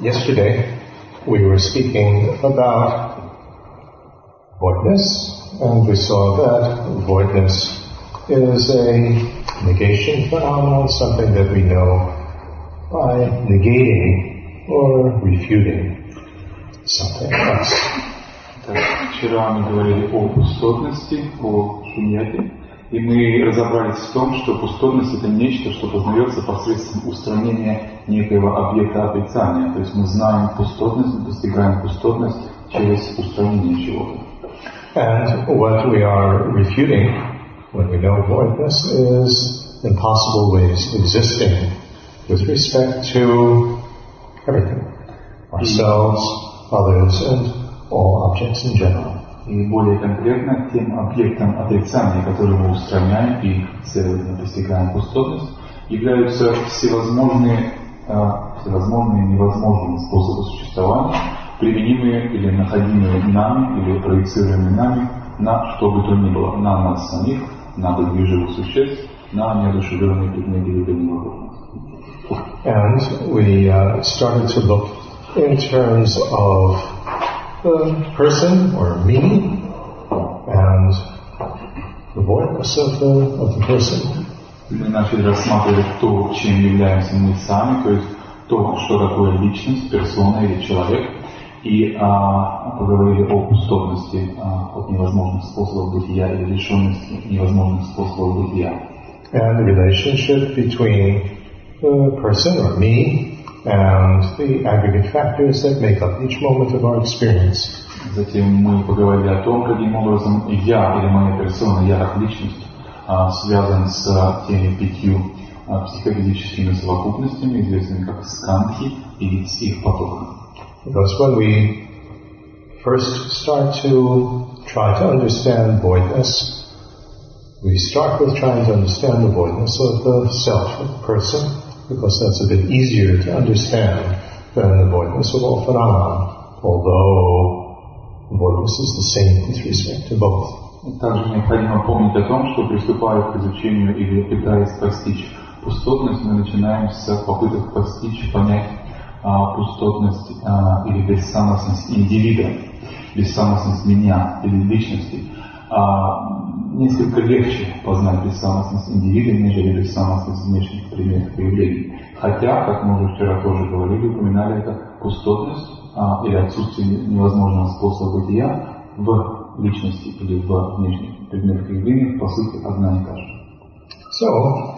Yesterday, we were speaking about voidness, and we saw that voidness is a negation phenomenon, something that we know by negating or refuting something else. Так, вчера мы говорили о пустотности, о шуньяте, И мы разобрались в том, что пустотность это нечто, что познается посредством устранения некоего объекта отрицания. То есть мы знаем пустотность, мы достигаем пустотность через устранение чего-то. And what we are refuting when we know voidness is impossible ways existing with respect to everything. Ourselves, others, and all objects in general. И более конкретно тем объектом отрицания, который мы устраняем и следовательно достигаем пустотность, являются всевозможные, а, всевозможные невозможные способы существования, применимые или находимые нами, или проецируемые нами на что бы то ни было, на нас самих, на других живых существ, на неодушевленные предметы либо невозможности. And we uh, started to look in terms of the person or me and the voidness of the, of the person. Мы начали рассматривать то, чем являемся мы сами, то есть то, что такое личность, персона или человек, и а, поговорили о пустотности а, от невозможных способов бытия или лишенности невозможных способов бытия. And the relationship between the person or me and the aggregate factors that make up each moment of our experience. Затем мы поговорили о том, каким образом я или моя персона, я как личность, а, связан с а, теми пятью а, психофизическими совокупностями, известными как скандхи, и с их потоками. Because when we first start to try to understand voidness, we start with trying to understand the voidness of the self, of the person, because that's a bit easier to understand than the voidness of all phenomena, although voidness is the same with respect to both. Также необходимо помнить о том, что приступая к изучению или пытаясь постичь пустотность, мы начинаем с попыток постичь, понять а, пустотность а, или бессамостность индивида, бессамостность меня или личности. А, несколько легче познать бессамостность индивида, нежели бессамостность внешних предметов и явлений. Хотя, как мы уже вчера тоже говорили, упоминали это, пустотность а, или отсутствие невозможного способа бытия в личности или в внешних предметах и явлениях, по сути, одна и та же. So,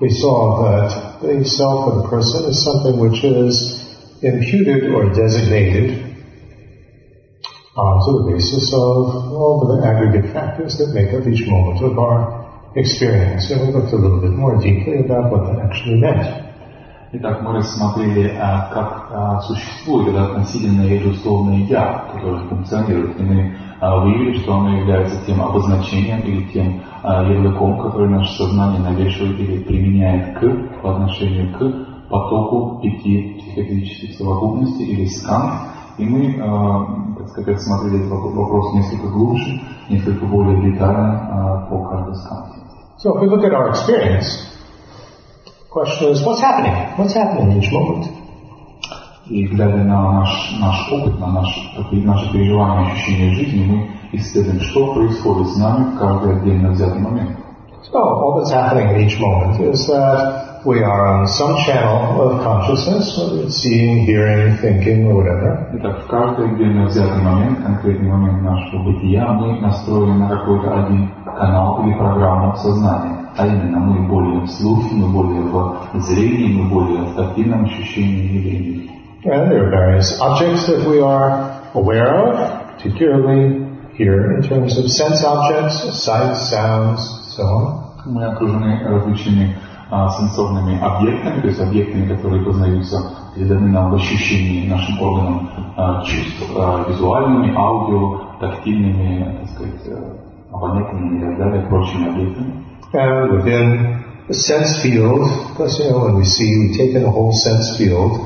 we saw that the self the person is something which is imputed or designated onto the basis of all the aggregate factors that make up each moment of our experience. And we looked a little bit more deeply about what that actually meant. Итак, мы рассмотрели, а, как а, существует это относительное или условное «я», которое функционирует, и мы а, выявили, что оно является тем обозначением или тем ярлыком, который наше сознание навешивает или применяет к, по отношению к потоку пяти психофизических совокупностей или скан. И мы, а, так сказать, рассмотрели этот вопрос несколько глубже, несколько более детально а, по каждой сканке. So if we look at our experience, question is, what's happening? What's happening in each moment? И глядя на наш, наш опыт, на наш, наши переживания, ощущения жизни, мы исследуем, что происходит с нами в каждый отдельно взятый момент. So all that's happening in each moment is that we are on some channel of consciousness, whether it's seeing, hearing, thinking, or whatever. Итак, в каждый отдельно взятый момент, конкретный момент нашего бытия, мы настроены на какой-то один канал или программу сознания. А именно, мы более в слухе, мы более в зрении, мы более в тактильном ощущении явлений. And there are various objects that we are aware of, particularly here in terms of sense objects, sights, sounds, so on. Мы окружены различными а, сенсорными объектами, то есть объектами, которые познаются, переданы нам в ощущении нашим органам а, чувств, а, визуальными, аудио, тактильными, так сказать, э, обонятельными и так далее, прочими объектами. And within the sense field, because you know when we see, we take in a whole sense field,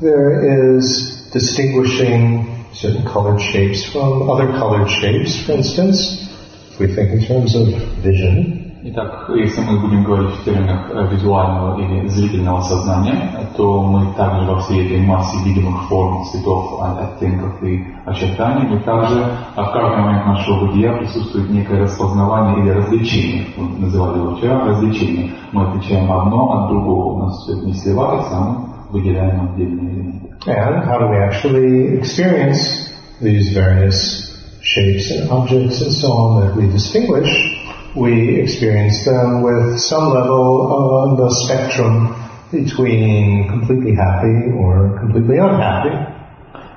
there is distinguishing certain colored shapes from other colored shapes. For instance, if we think in terms of vision, Итак, если мы будем говорить в терминах э, визуального или зрительного сознания, то мы также во всей этой массе видимых форм, цветов, оттенков и очертаний, мы также а в каждый момент нашего бытия присутствует некое распознавание или развлечение. Мы называли его вчера развлечение. Мы отличаем одно от другого. У нас все это не сливается, а мы выделяем отдельные элементы. And how do we actually experience these various shapes and objects and so on that we distinguish? We experience them with some level on the spectrum between completely happy or completely unhappy.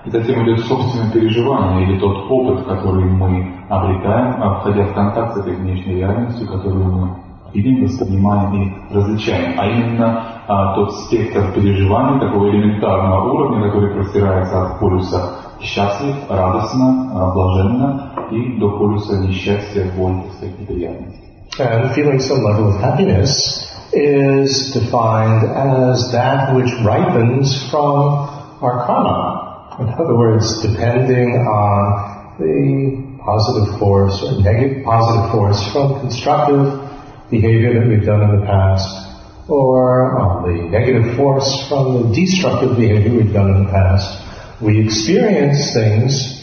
И затем идет собственное переживание или тот опыт, который мы обретаем, входя в контакт с этой внешней реальностью, которую мы видим, воспринимаем и различаем. А именно а, тот спектр переживаний такого элементарного уровня, который простирается от полюса счастлив, радостно, блаженно и до полюса несчастья, боль, кстати, неприятности. Uh, and feeling some level of happiness is defined as that which ripens from our karma. In other words, depending on the positive force or negative positive force from constructive behavior that we've done in the past, or on the negative force from the destructive behavior we've done in the past, we experience things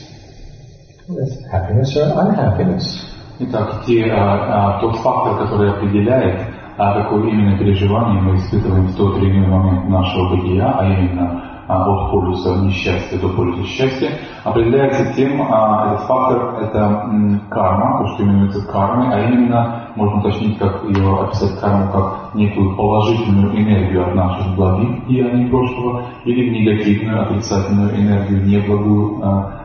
with happiness or unhappiness. Итак, те, а, а, тот фактор, который определяет, а, какое именно переживание мы испытываем в тот или иной момент нашего бытия, а именно а, от полюса несчастья до полюса счастья, определяется тем, а, этот фактор это м, карма, то, что именуется кармой, а именно, можно уточнить, как ее описать карму как некую положительную энергию от наших благих деяний прошлого или негативную, отрицательную энергию, неблагую а,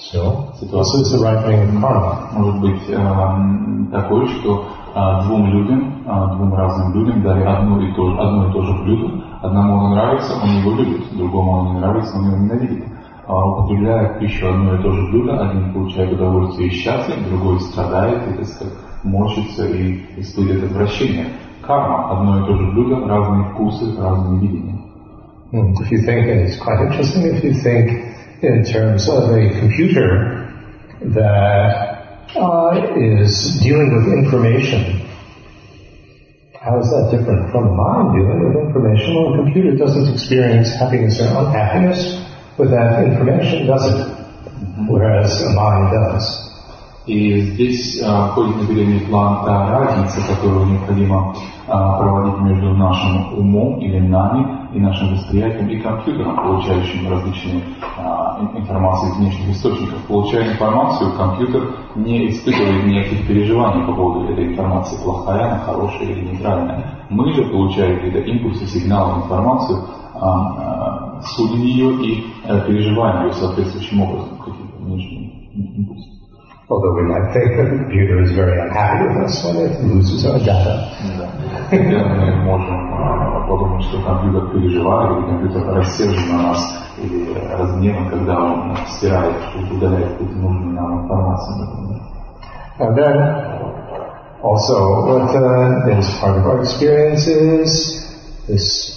So, this Ситуация ripening of karma. может быть эм, такой, что а, двум людям, а, двум разным людям дали одно и то одно и то же блюдо. Одному оно нравится, он его любит, другому оно не нравится, он его ненавидит. А употребляя в пищу одно и то же блюдо, один получает удовольствие и счастье, другой страдает и, так сказать, морщится и испытывает отвращение. Карма, одно и то же блюдо, разные вкусы, разные видения. If you think, and it's quite interesting, if you think in terms of a computer that uh, is dealing with information, how is that different from a mind dealing with information? Well, a computer doesn't experience happiness or unhappiness with that information, does it? Whereas a mind does. И здесь а, входит на передний план та разница, которую необходимо а, проводить между нашим умом или нами и нашим восприятием и компьютером, получающим различные а, ин- информации из внешних источников. Получая информацию, компьютер не испытывает никаких переживаний по поводу этой информации, плохая она, хорошая или нейтральная. Мы же, получая какие-то импульсы, сигналы, информацию, а, а, судим ее и э, переживаем ее соответствующим образом, какие-то внешние импульсы. Although we might think that the computer is very unhappy with us when it loses our data. Хотя мы можем а, подумать, что компьютер переживает, или компьютер рассержен на нас, или разгневан, когда он стирает, удаляет какую-то нужную нам информацию, например. And then also what uh, is part of our experience is this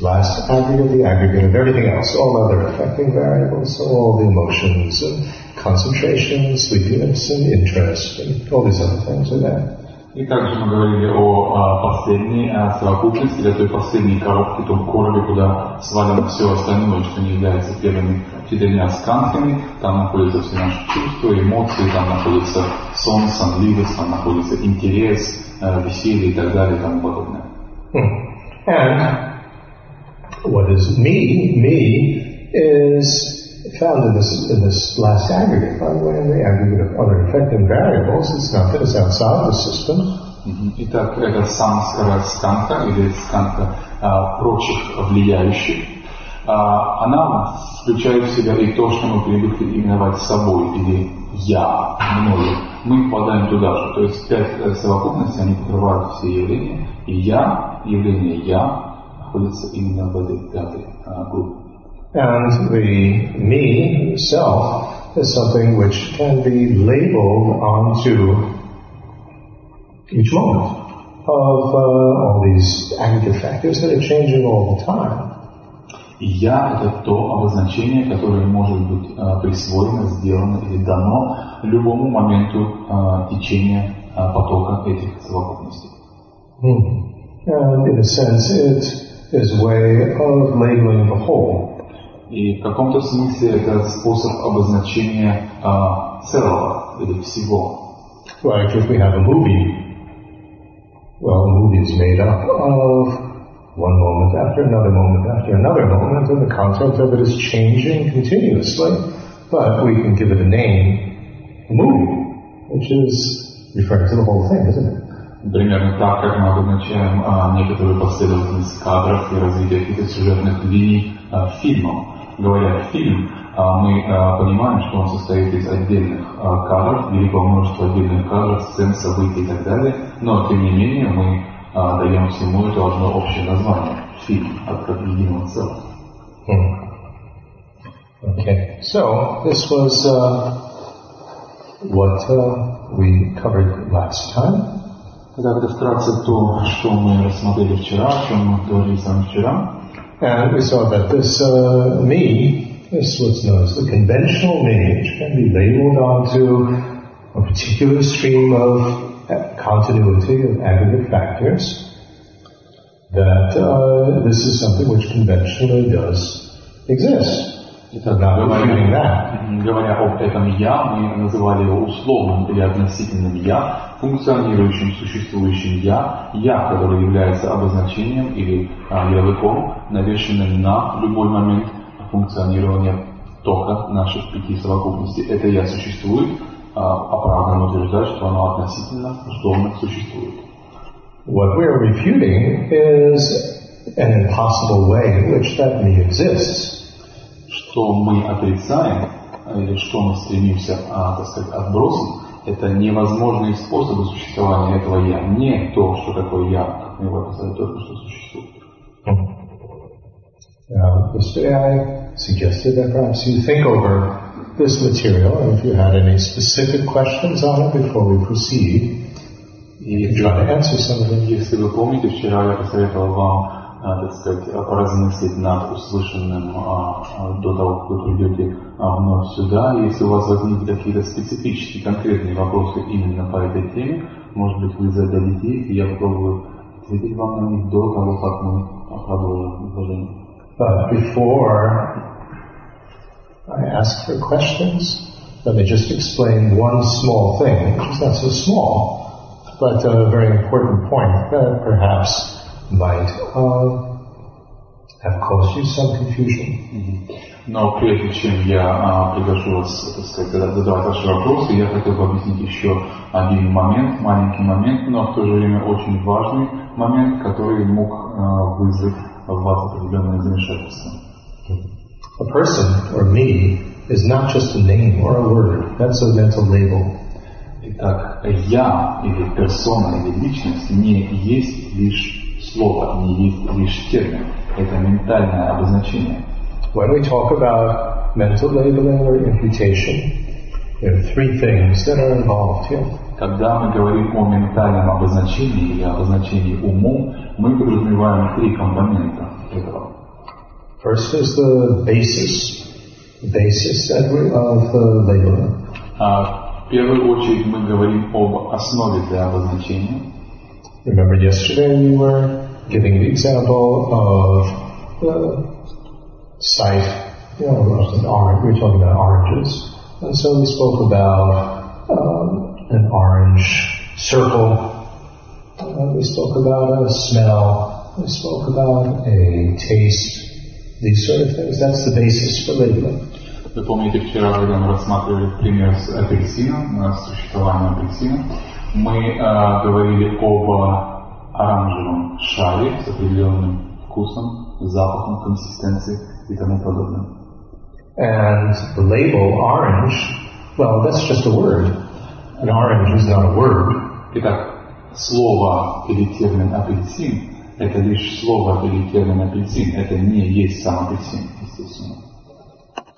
last aggregate, the aggregate of everything else, all other affecting variables, so all the emotions and concentration, sleepiness and interest and all these other things are there. И также мы говорили о а, последней а, совокупности, или той последней коробке, том коробе, куда свалено все остальное, что не является первыми четырьмя сканками. Там находятся все наши чувства, эмоции, там находится сон, сонливость, там находится интерес, веселье и так далее и тому подобное. Hmm. And what is me, me is found in this, in this last aggregate, by the way, in the aggregate of other affecting variables. It's not that it's outside the system. Мгм. Итак, это самскара сканка или сканка а, прочих влияющих. А, она включает в себя и то, что мы привыкли именовать собой или я, мною. Мы попадаем туда же. То есть пять совокупностей, они покрывают все явления. И я, явление я, находится именно в этой пятой а, группе. And the me, self, is something which can be labeled onto each moment of uh, all these aggregate factors that are changing all the time. Я – это то обозначение, которое может быть э, присвоено, сделано или дано любому моменту э, течения э, потока этих совокупностей. Hmm. And in a sense, it is a way of labeling the whole. И в каком-то смысле это способ обозначения э, целого или всего. Like if we have a movie, well, a movie is made up of one moment after another moment after another moment, and the content of it is changing continuously. But we can give it a name, a movie, which is referring to the whole thing, isn't it? Примерно так, как мы обозначаем а, некоторую последовательность кадров и развитие каких-то сюжетных линий а, фильмов. Говоря фильм, а, мы а, понимаем, что он состоит из отдельных а, кадров, великого множества отдельных кадров, сцен, событий и так далее, но тем не менее мы даем всему это одно общее название – фильм от единого целого. Hmm. Okay, so this was uh, what uh, we covered last time. Итак, это вкратце то, что мы рассмотрели вчера, о чем мы говорили с вами вчера. And we saw that this uh, me, is what's known as the conventional me, which can be labeled onto a particular stream of continuity of aggregate factors, that uh, this is something which conventionally does exist. Итак, говоря, говоря об этом «я», мы называли его условным или относительным «я», функционирующим, существующим «я», «я», который является обозначением или а, ярлыком, навешенным на любой момент функционирования тока наших пяти совокупностей. Это «я» существует, оправданно утверждать, что оно относительно условно существует. What we are refuting is an impossible way in which that me exists. Что мы отрицаем, или что мы стремимся, а, так сказать, отбросить, это невозможные способы существования этого «я», не то, что такое «я», как мы его описали, только что существует. Now, yesterday I suggested that perhaps you think over this material, and if you had any specific questions on it before we proceed, you can try to answer some of them. Если вы помните, вчера я посоветовал вам, так сказать, поразмыслить над услышанным до того, как вы придете вновь сюда. Если у вас возникли какие-то специфические, конкретные вопросы именно по этой теме, может быть, вы зададите их, и я попробую ответить вам на них до того, как мы продолжим изложение. But before I ask for questions. Let me just explain one small thing, which is not so small, but a very important point that perhaps Might uh, have caused you some confusion. Но прежде чем я а, приглашу вас, так сказать, задавать ваши вопросы, я хотел бы объяснить еще один момент, маленький момент, но в то же время очень важный момент, который мог а, вызвать в вас определенное замешательство. A person, or me, is not just a name or a word. That's a mental label. Итак, я или персона или личность не есть лишь слово, не есть лишь термин. Это ментальное обозначение. When we talk about mental labeling or imputation, there are three things that are involved here. Когда мы говорим о ментальном обозначении или обозначении умом, мы подразумеваем три компонента этого. First is the basis, the basis of the labeling. в первую очередь мы говорим об основе для обозначения. Remember yesterday we were giving the example of the sight, you know, an orange, we were talking about oranges. And so we spoke about um, an orange circle. Uh, we spoke about a smell. We spoke about a taste. these sort of things. That's the basis for labeling. Вы помните, вчера, когда мы рассматривали пример с апельсином, с существованием апельсина, мы э, говорили об оранжевом шаре с определенным вкусом, запахом, консистенцией и тому подобное. And the label orange, well, that's just a word. An orange is not a word. Итак, слово или термин апельсин это лишь слово или термин апельсин, это не есть сам апельсин, естественно.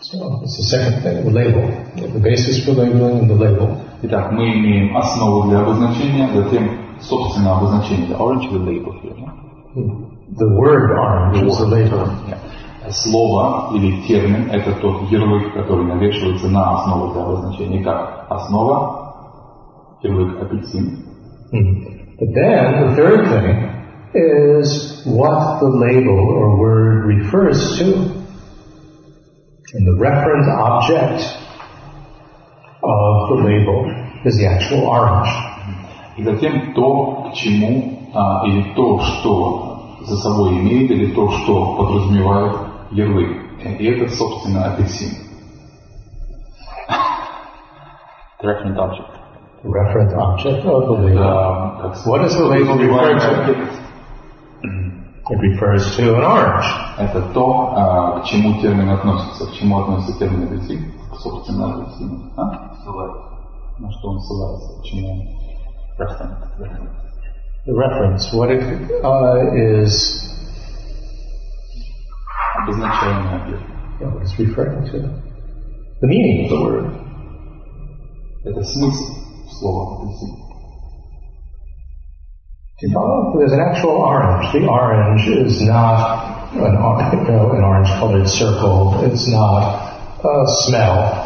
So it's the second thing, the label. The basis for labeling and the label. Итак, мы имеем основу для обозначения, затем собственное обозначение. The orange is the label here. Yeah? The word orange is the label. Yeah. Слово или термин – это тот ярлык, который навешивается на основу для обозначения. Как основа – ярлык апельсин. Hmm. But then the third thing is what the label or word refers to. And the reference object of the label is the actual orange. И затем то, к чему, а, или то, что за собой имеет, или то, что подразумевает ярлык. И это, собственно, апельсин. The reference object. Reference object of the label. Это, как What does the label refer to? It refers to an orange. Это то, а, к чему термин относится. К чему относится термин апельсин? К собственно апельсину. А? На что он ссылается? К чему он? Reference. The reference, what it uh, is, Обозначение объекта. you know, what it's referring to. The meaning of the word. Это смысл слова апельсин. Do you follow? There's an actual orange. The orange is not an, or- you know, an orange-colored circle. It's not a smell.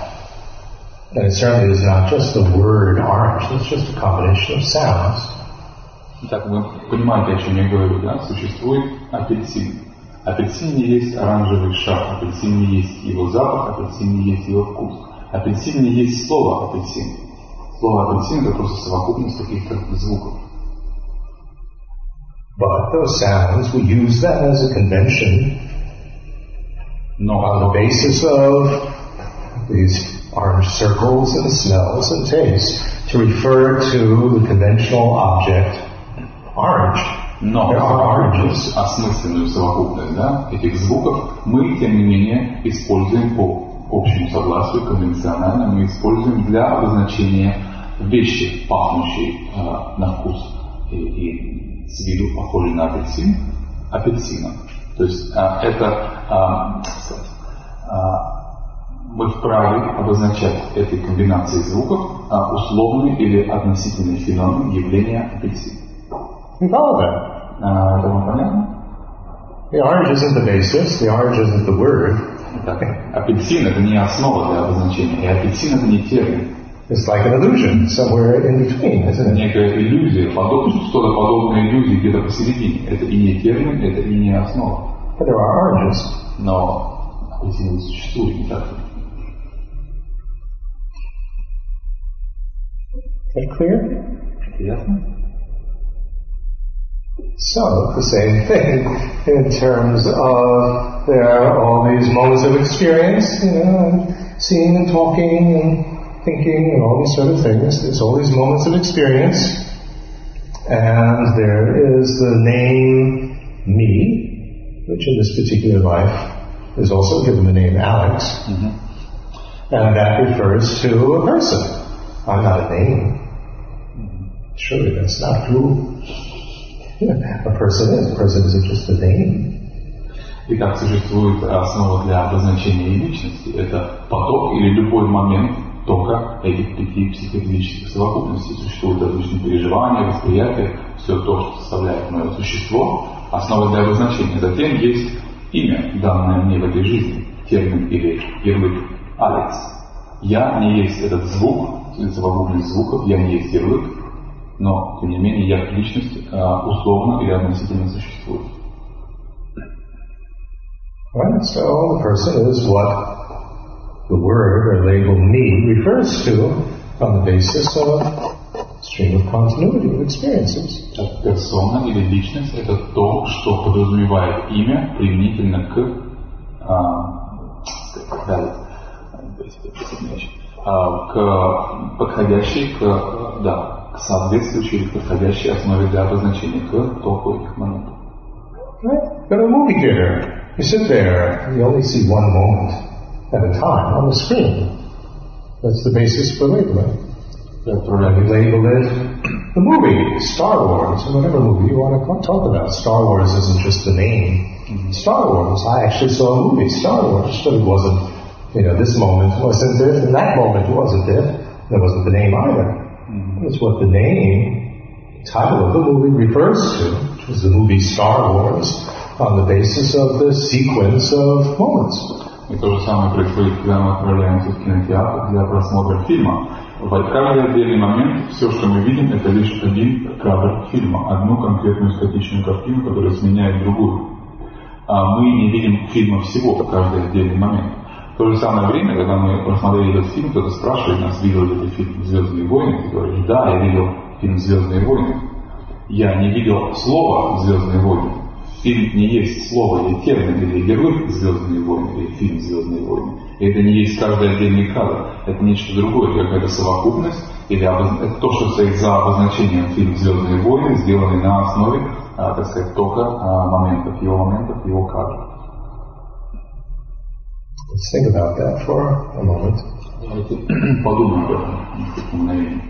And it certainly is not just the word orange. It's just a combination of sounds. Итак, вы понимаете, о чем я говорю, да? Существует апельсин. Апельсин не есть оранжевый шар, апельсин не есть его запах, апельсин не есть его вкус. Апельсин не есть слово апельсин. Слово апельсин это просто совокупность каких-то звуков. But those sounds, we use them as a convention Но on the basis of these orange circles and smells and tastes to refer to the conventional object orange. Но There are oranges. осмысленную совокупность да, этих звуков мы, тем не менее, используем по общему согласию, конвенционально, мы используем для обозначения вещи, пахнущей э, на вкус и, и с виду похожей на апельсин, апельсином. То есть э, это э, кстати, э, мы вправе обозначать этой комбинацией звуков э, условный или относительный феномен явления апельсина. You follow that? А, это вам понятно? The orange isn't the basis, the orange isn't the word. Итак, апельсин это не основа для обозначения, и апельсин это не термин. It's like an illusion somewhere in between, isn't it? некая иллюзия, подоб- что-то подобное иллюзии где-то посередине. Это и не термин, это и не основа. But there are oranges. Но апельсин не существует, не так ли? Is that clear? Yeah. So, the same thing in terms of there are all these moments of experience, you know, and seeing and talking and thinking and all these sort of things. There's all these moments of experience. And there is the name me, which in this particular life is also given the name Alex. Mm-hmm. And that refers to a person. I'm not a name. Surely that's not true. A person is. A person isn't just a name. Итак, существует основа для обозначения личности. Это поток или любой момент тока этих пяти психологических совокупностей. Существуют различные переживания, восприятия, все то, что составляет мое существо, основа для обозначения. Затем есть имя, данное мне в этой жизни, термин или ярлык Алекс. Я не есть этот звук, совокупность звуков, я не есть ярлык, но, тем не менее, я как личность а, условно или относительно существую. Right? So the person is what the word or label me refers to on the basis of stream of continuity of experiences. Персона или личность – это то, что подразумевает имя применительно к, далее, а, к подходящей, к, да, к соответствующей или подходящей основе для обозначения, к току этих моментов. Right? But in a movie theater, you sit there, you only see one moment at a time on the screen. That's the basis for labeling. Я And отправляю you label it the movie, Star Wars, or whatever movie you want to talk about. Star Wars isn't just the name. Star Wars, I actually saw a movie, Star Wars, but it wasn't, you know, this moment wasn't this, and that moment wasn't this. That wasn't the name either. Mm-hmm. It's what the name, title of the movie refers to, which was the movie Star Wars, on the basis of the sequence of moments. И то же самое происходит, когда мы отправляемся в кинотеатр для просмотра фильма. В каждый отдельный момент все, что мы видим, это лишь один кадр фильма, одну конкретную статичную картину, которая сменяет другую. А мы не видим фильма всего в каждый отдельный момент. То же самое время, когда мы просмотрели этот фильм, кто-то спрашивает нас, видел ли ты фильм «Звездные войны», ты говоришь, да, я видел фильм «Звездные войны». Я не видел слова «Звездные войны», Фильм не есть слово или термин, или герой «Звездные войны», или фильм «Звездные войны». Это не есть каждый отдельный кадр. Это нечто другое, это какая-то совокупность, или это то, что стоит за обозначением фильм «Звездные войны», сделанный на основе, а, так сказать, только а, моментов, его моментов, его кадров. Let's think about that for a moment. Давайте подумаем об этом несколько мгновений.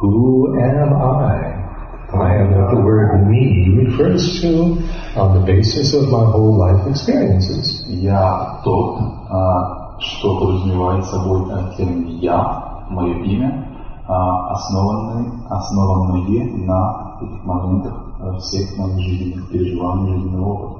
Who am I? I am what the word me refers to on the basis of my whole life experiences. Я тот, что подразумевает собой термин «я», мое имя, основанный, основанные на этих моментах всех моих жизненных переживаний, жизненного опыта.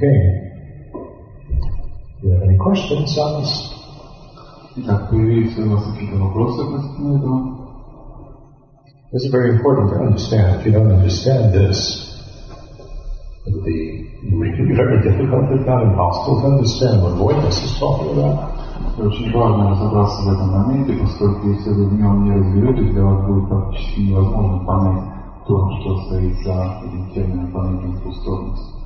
Okay. Do you have any questions on this? Итак, появились у вас какие-то вопросы относительно этого? This is very important to understand. If you don't understand this, it'll be really very difficult, if not impossible, to understand what Voidness is talking about. Очень важно разобраться в этом моменте, поскольку если вы в нем не разберетесь, для вас будет практически невозможно понять то, что стоит за этим термином понятием пустотности.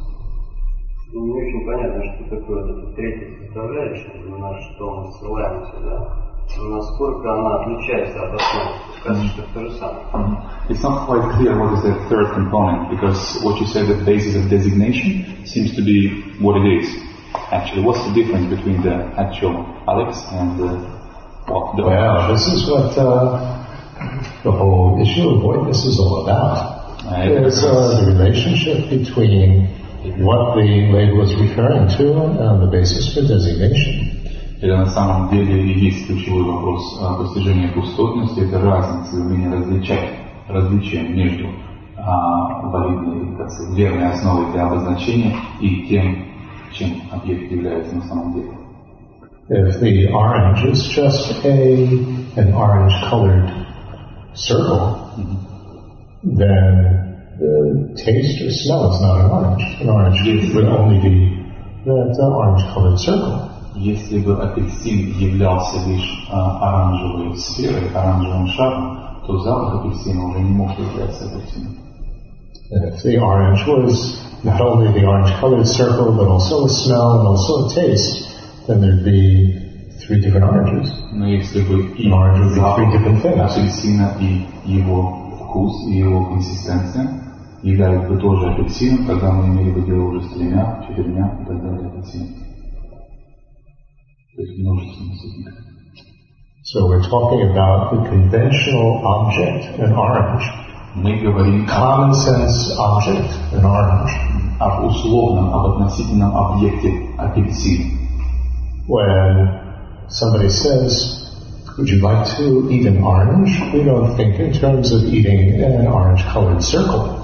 не очень понятно, что такое вот эта третья составляющая, на что мы ссылаемся, да? Насколько она отличается от основы? Кажется, что это то же самое. It's not quite clear what is the third component, because what you said, the basis of designation, seems to be what it is. Actually, what's the difference between the actual Alex and the, well, the well, this is what uh, the whole issue of voidness is all about. Right. There's a relationship between what the label is referring to on the basis for designation. Это на самом деле и есть ключевой вопрос постижения пустотности, это разница, умение различать, различие между а, валидной, так сказать, верной основой для обозначения и тем, чем объект является на самом деле. If the orange is just a an orange colored circle, mm-hmm. then the taste or smell is not an orange. An orange would only be that uh, orange-colored circle. Если бы апельсин являлся лишь а, оранжевой сферой, оранжевым шаром, то запах апельсина уже не мог являться апельсином. And if the orange was not only the orange-colored circle, but also a smell and also a taste, then there'd be three different oranges. Но если бы и orange would be three different things. апельсина и его вкус и его консистенция являлись бы тоже апельсином, тогда мы имели бы дело уже с тремя, четырьмя и так далее апельсинами. То есть множественным соединением. So we're talking about the conventional object, an orange. Мы говорим common sense object, an orange. об условном, об относительном объекте апельсин. When somebody says, would you like to eat an orange? We don't think in terms of eating an orange colored circle.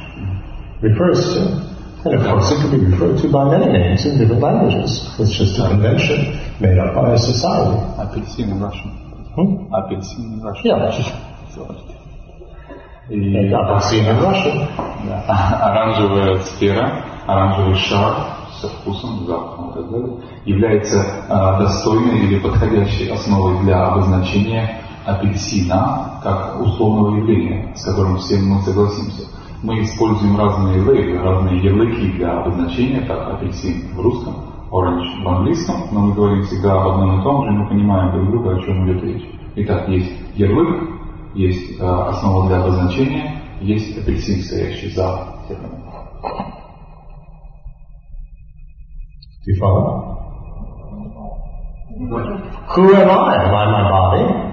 refers to. And of course, it can be referred to by many names in different languages. It's just a convention made up by a society. Апельсин in Russian. Hmm? Апельсин in Russian. Yeah, И apelsin in Russian. да, оранжевая сфера, оранжевый шар со вкусом, запахом и так далее, является а, достойной или подходящей основой для обозначения апельсина как условного явления, с которым все мы согласимся. Мы используем разные лейблы, разные ярлыки для обозначения, как апельсин в русском, orange в английском, но мы говорим всегда об одном и том же, мы понимаем друг друга, о чем идет речь. Итак, есть ярлык, есть э, основа для обозначения, есть апельсин, стоящий за термином. You follow? Who am I? Am I my body?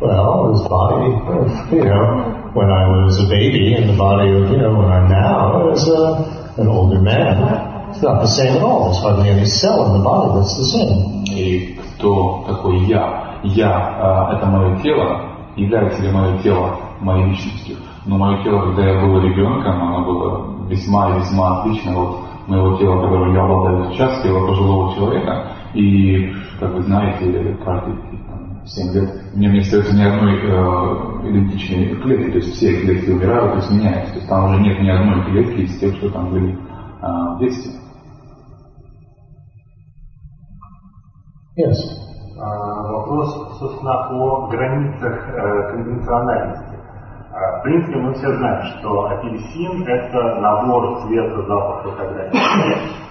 Well, this body, you know, when I was a baby and the body of, you know, when I'm now as a, an older man, it's not the same at all. There's hardly any cell in the body that's the same. И кто такой я? Я э, это мое тело, является ли мое тело моей личностью? Но мое тело, когда я был ребенком, оно было весьма и весьма отлично от моего тела, которым я обладаю сейчас, тело пожилого человека. И, как вы знаете, каждый 7 лет в нем не остается ни одной э, идентичной клетки, то есть все клетки умирают, то есть меняются. То есть там уже нет ни одной клетки из тех, что там были э, в детстве. Yes. А, Вопрос, собственно, о границах э, конвенциональности. А, В принципе, мы все знаем, что апельсин – это набор цвета, запаха и так далее.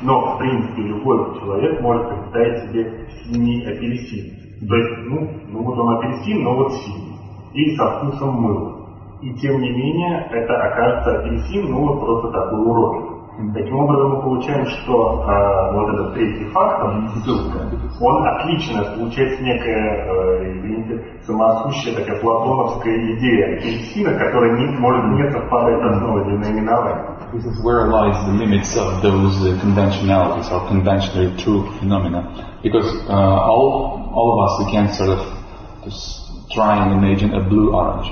Но, в принципе, любой человек может представить себе синий апельсин. Есть, ну, ну вот он апельсин, но вот синий. Или со вкусом мыла. И тем не менее, это окажется апельсин, ну вот просто такой урод. Таким образом, мы получаем, что э, вот этот третий фактор, он отлично, получается некая, э, извините, самосущая такая платоновская идея апельсина, которая не, может не совпадать с основой наименования. This is where lies the limits of those uh, conventionalities or conventionally true phenomena. Because uh, all, all of us, we can sort of just try and imagine a blue orange.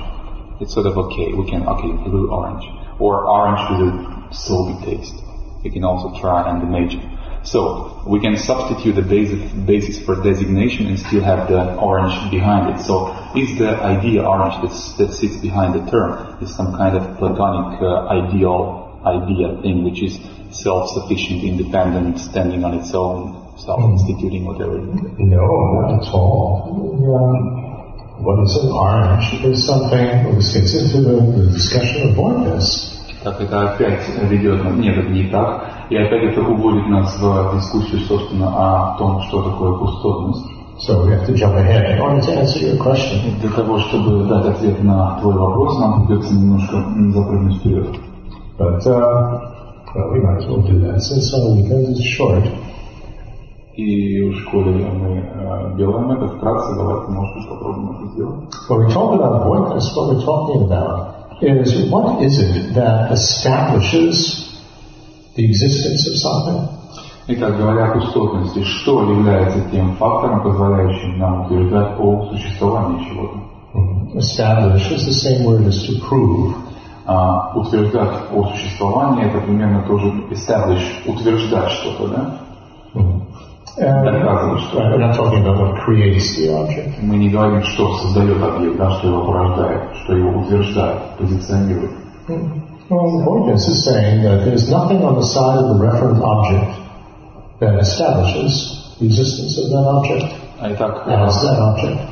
It's sort of okay. We can, okay, blue orange. Or orange with a salty taste. We can also try and imagine. So we can substitute the basis, basis for designation and still have the orange behind it. So is the idea orange that sits behind the term is some kind of platonic uh, ideal idea thing which is self-sufficient, independent, standing on its own, self-instituting, whatever. No, not at all. Yeah. What is an orange is something which gets into the, discussion of oneness. Так это опять ведет, нет, это не так, и опять это уводит нас в дискуссию, собственно, о том, что такое пустотность. So we have to jump ahead. In order to answer your question, Для того, чтобы дать ответ на твой вопрос, нам придется немножко запрыгнуть вперед. but uh, well, we might as well do that since our weekend is short. И в школе мы э, делаем это вкратце, давайте, может быть, попробуем это сделать. When we talk about voidness, what we're talking about is what is it that establishes the existence of something? Итак, говоря о пустотности, что является тем фактором, позволяющим нам утверждать о существовании чего-то? Establish is the same word as to prove. А, утверждать о существовании это примерно тоже establish, утверждать что-то, да? And, Мы не говорим, что создает объект, да, что его порождает, что его утверждает, позиционирует. Well, voidness is saying that there's nothing on the side of the referent object that establishes the existence of that object. Итак,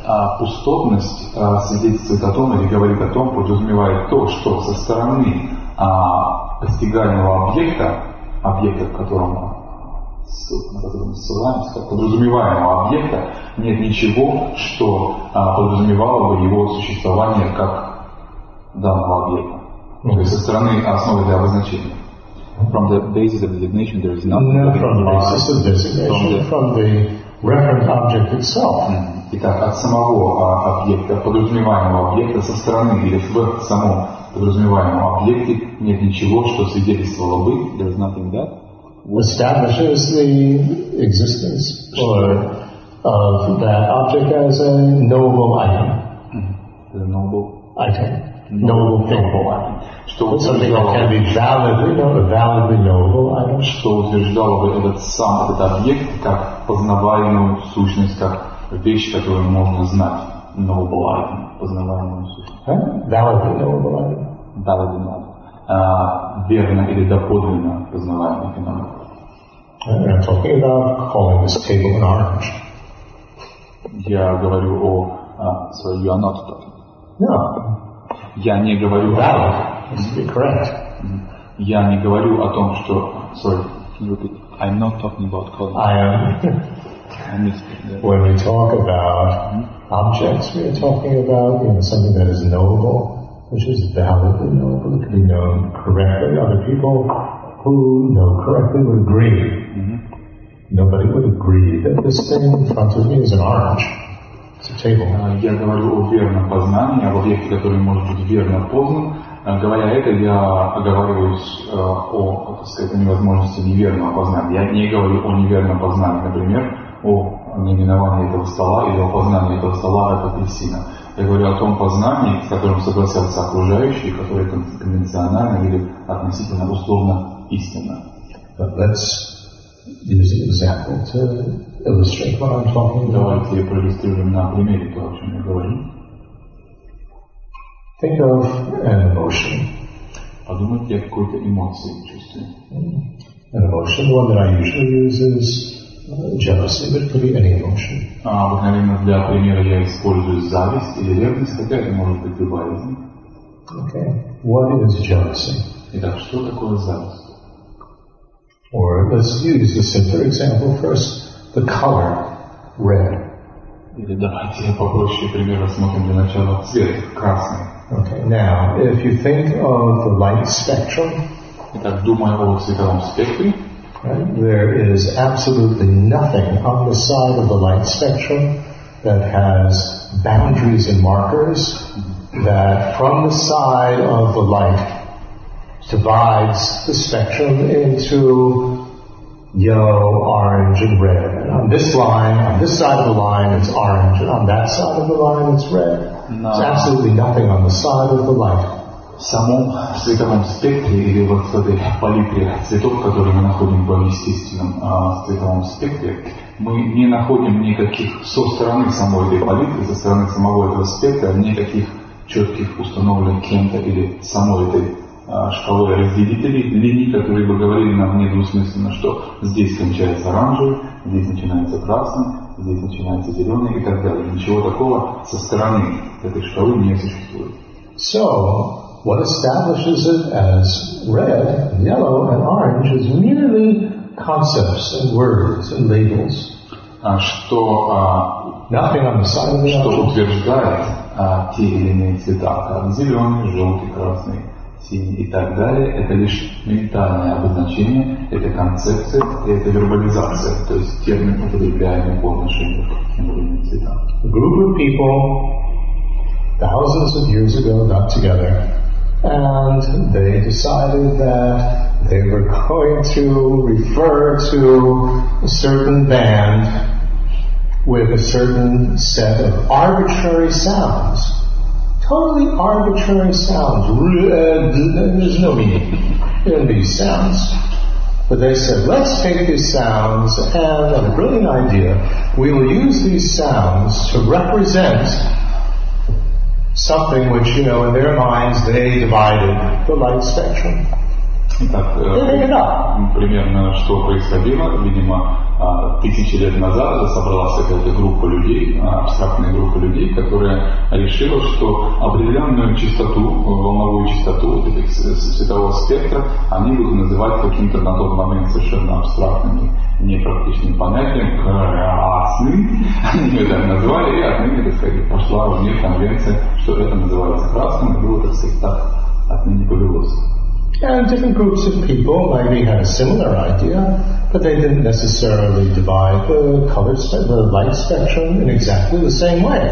а пустотность а, свидетельствует о том или говорит о том, подразумевает то, что со стороны а, постигаемого объекта, объекта, к которому ссыл- на который мы ссылаемся, как подразумеваемого объекта, нет ничего, что а, подразумевало бы его существование как данного объекта. То есть со стороны основы для обозначения. From the basis of designation there is nothing Not that from the basis of from designation, the from the referent object itself. Мгм. Итак, от самого а, объекта, подразумеваемого объекта, со стороны или в самом подразумеваемом объекте нет ничего, что свидетельствовало бы, there is nothing that, establishes the existence or of that object as a knowable item. The noble, Item. Knowable thing. noble item. Что Something that can утверждало, be validly known, a validly knowable item. что утверждало бы этот сам этот объект как познаваемую сущность, как вещь, которую можно знать. Noble item, познаваемую сущность. Huh? Validly knowable item. Valid а, верно или доподлинно познаваемый феномен. And I'm talking about calling this table an orange. Я говорю о... а, sorry, you are not talking. No. Я не говорю о... Valid is to be correct. Я не говорю о том, что... Sorry, can you repeat? I'm not talking about calling. I am. I missed it. when we talk about objects, we are talking about you know, something that is knowable, Which is. It can be known correctly. Other people who know correctly would agree. Nobody would agree that this thing in front of me is an orange. It's a table. А, Я говорю о верном познании, об объекте, который может быть верно познан. А, Говоря это, я оговариваюсь э, о, так сказать, невозможности неверного познания. Я не говорю о неверном познании, например, о неименовании этого стола или о познании этого стола от апельсина. Я говорю о том познании, с которым согласятся окружающие, которое кон- конвенционально или относительно условно истинно. But let's use an example to illustrate what I'm talking about. Давайте проиллюстрируем на примере то, о чем я говорю. Think of an emotion. Подумайте о какой-то эмоции, чувстве. An emotion, one that I usually use is jealousy, but it could be any emotion. А обыкновенно для примера я использую зависть или ревность, хотя это может быть любая из них. Okay. What is jealousy? Итак, что такое зависть? Or let's use the simpler example first. The color red. Или давайте попроще пример рассмотрим для начала цвет красный. Okay. Now, if you think of the light spectrum, Итак, думая о цветовом спектре, right, there is absolutely nothing on the side of the light spectrum that has boundaries and markers that from the side of the light divides the spectrum into yellow, orange, and red. And on this line, on this side of the line, it's orange, and on that side of the line, it's red. There's absolutely nothing on the side of the light. Самом цветовом спектре или вот в этой палитре цветов, которые мы находим в естественном а, цветовом спектре, мы не находим никаких со стороны самой этой палитры, со стороны самого этого спектра, никаких четких установленных кем-то или самой этой а, шкалой разделителей, линий, которые бы говорили нам недвусмысленно, что здесь кончается оранжевый, здесь начинается красный, здесь начинается зеленый и так далее. Ничего такого со стороны этой шкалы не существует. So, what establishes it as red, and yellow, and orange is merely concepts and words and labels. А, что, а, Nothing on the side of the что object. утверждает а, те или иные цвета, как зеленый, желтый, красный, синий и так далее, это лишь ментальное обозначение, это концепция, и это вербализация, то есть термин, употребляемый по отношению к тем или иным цветам. A group of people thousands of years ago got together and they decided that they were going to refer to a certain band with a certain set of arbitrary sounds. Totally arbitrary sounds. There's no meaning in these sounds. But they said, let's take these sounds and, and a brilliant idea, we will use these sounds to represent something which, you know, in their minds they divided the light spectrum. Итак, э, up. примерно что происходило, видимо, а, тысячи лет назад собралась какая-то группа людей, а, абстрактная группа людей, которая решила, что определенную частоту, э, волновую частоту вот этих с- с- цветового спектра они будут называть каким-то на тот момент совершенно абстрактным, непрактичным понятием, красный. Они ее так назвали, и отныне, так сказать, пошла в мир конвенция, что это называется красным, и было, так сказать, так отныне повелось. And different groups of people maybe had a similar idea, but they didn't necessarily divide the color, spe- the light spectrum in exactly the same way.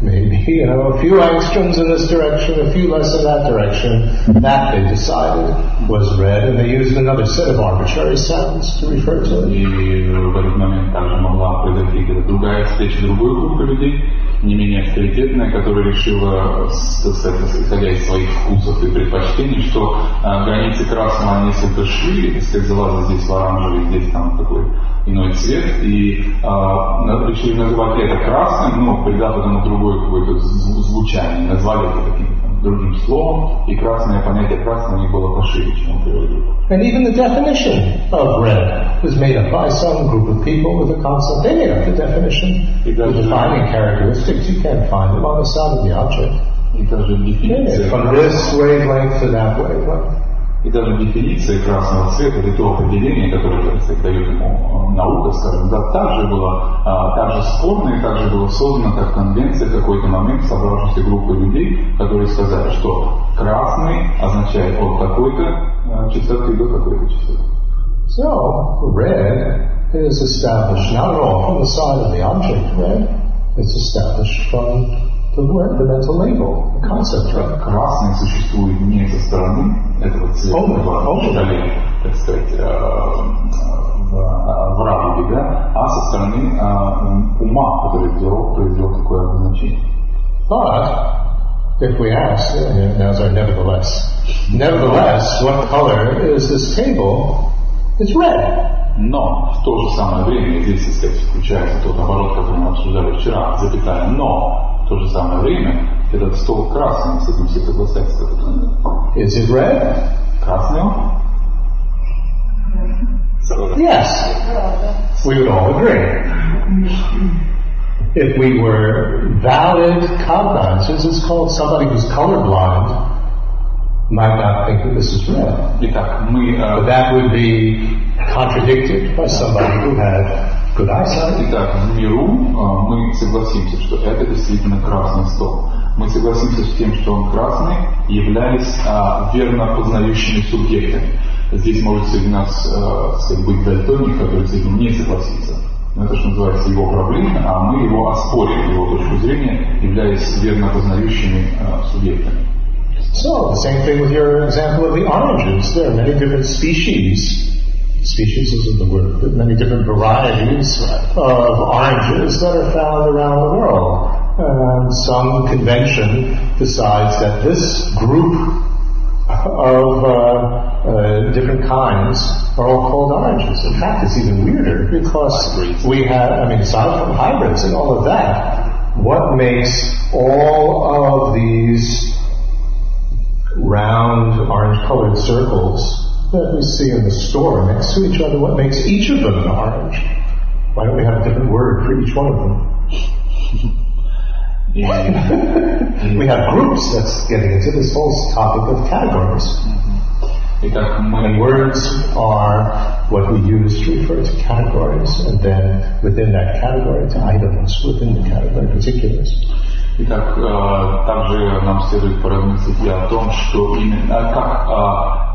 Maybe, you know, a few angstroms in this direction, a few less in that direction. That they decided was red, and they used another set of arbitrary sounds to refer to it. И в этот момент также могла произойти это другая встреча другой группы людей, не менее авторитетная, которая решила, так сказать, исходя из своих вкусов и предпочтений, что а, границы красного несколько шли, так сказать, залазят здесь в оранжевый, здесь там такой иной цвет, и э, решили называть это красным, но придав этому другое какое-то звучание, назвали это каким-то другим словом, и красное понятие красного у них было пошире, чем у первой And even the definition of red was made up by some group of people with a concept. They made up the definition. The defining characteristics, you can't find them on the side of the object. И даже дефиниция... From this wavelength to that wavelength. И даже дефиниция красного цвета, или то определение, которое так дает ему наука, скажем, да, также было а, также спорно и также было создано как конвенция в какой-то момент собравшейся группы людей, которые сказали, что красный означает от такой-то а, частоты до такой-то частоты. So, red is established not at all from the side of the object red, it's established from the word, the mental label, the concept red. Красный существует не со стороны этого цвета, шкале, так сказать, в, в радуге, да, а со стороны ума, который сделал, произвел такое обозначение. But if we ask, now our nevertheless, nevertheless, what color is this table? It's red. Но в то же самое время, здесь, так сказать, включается тот оборот, который мы обсуждали вчера, запятая, но в то же самое время этот стол красный, с этим все согласятся. Is it red? Красный он? Yes. We would all agree. If we were valid cognizers, it's called somebody who's colorblind might not think that this is red. Итак, мы... But that would be contradicted by somebody who had eyesight. Итак, в миру мы согласимся, что это действительно красный стол. Мы согласимся с тем, что он красный, являясь а, верно познающими субъектами. Здесь может среди нас а, быть дальтоник, который с этим не согласится. Но это, что называется, его проблема, а мы его оспорим, его точку зрения, являясь верно познающими а, субъектами. So, the same thing with your example of the oranges. There are many different species species isn't the word, but many different varieties of oranges that are found around the world. And some convention decides that this group of uh, uh, different kinds are all called oranges. In fact, it's even weirder because we have, I mean, aside from hybrids and all of that, what makes all of these round orange colored circles that we see in the store next to each other, what makes each of them an orange? Why don't we have a different word for each one of them? we have groups that's getting into this whole topic of categories. And words are what we use to refer to categories, and then within that category to items within the category, particulars. Итак, также нам следует поразмыслить и о том, что именно как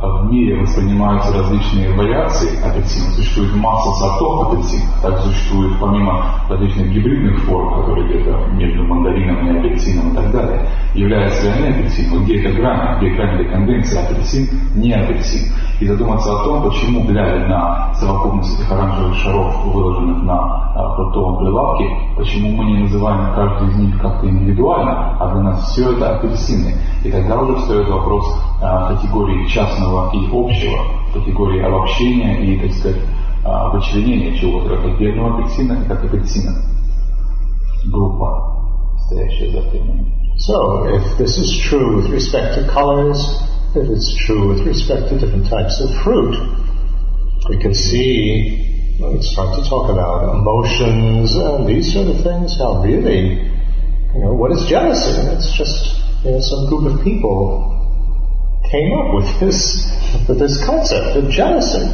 в мире воспринимаются различные вариации апельсина. Существует масса сортов апельсина. Также существует помимо различных гибридных форм, которые где-то между мандарином и апельсином и так далее, являются ли они апельсином, где эта грань, где грань для конвенции апельсин, не апельсин. И задуматься о том, почему, глядя на совокупность этих оранжевых шаров, выложенных на фруктовом прилавке, почему мы не называем каждый из них как-то индивидуально, а для нас все это апельсины. И тогда уже встает вопрос категории частного и общего, категории обобщения и, так сказать, вычленения чего-то, как отдельного апельсина как апельсина. Группа, стоящая за термином. So, if this is true with respect to colors, if it's true with respect to different types of fruit, we can see, when we start to talk about emotions and these sort of things, how really, you know, what is jealousy? It's just, you know, some group of people came up with this, with this concept of jealousy.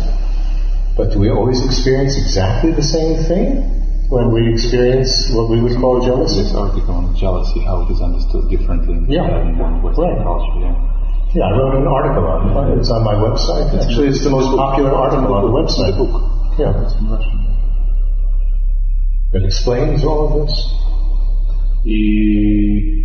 But do we always experience exactly the same thing? when we experience what we would call jealousy. This article on jealousy, how it is understood differently in, yeah. in Western right. culture. Yeah. Yeah, I wrote an article on it. It's on my website. Actually, it's the most popular article on the website. Book. Yeah. It explains all of this. И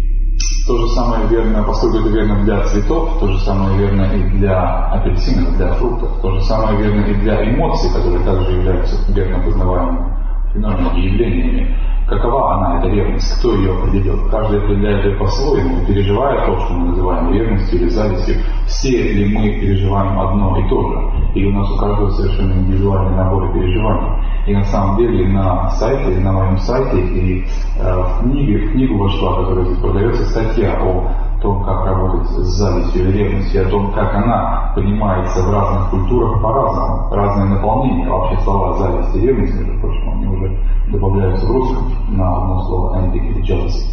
то же самое верно, поскольку это верно для цветов, то же самое верно и для апельсинов, для фруктов, то же самое верно и для эмоций, которые также являются верно познаваемыми феноменами, явлениями. Какова она, эта ревность? Кто ее определил? Каждый определяет ее по-своему, переживая то, что мы называем ревностью или завистью. Все ли мы переживаем одно и то же? Или у нас у каждого совершенно индивидуальный набор переживаний? И на самом деле на сайте, на моем сайте и э, в, книге, в книгу вошла, которая здесь продается, статья о том, как работать с завистью или ревностью, о том, как она понимается в разных культурах по-разному, разное наполнение. Вообще слова зависть и ревность, между прочим, они уже добавляются в русском на одно слово envy или jealousy.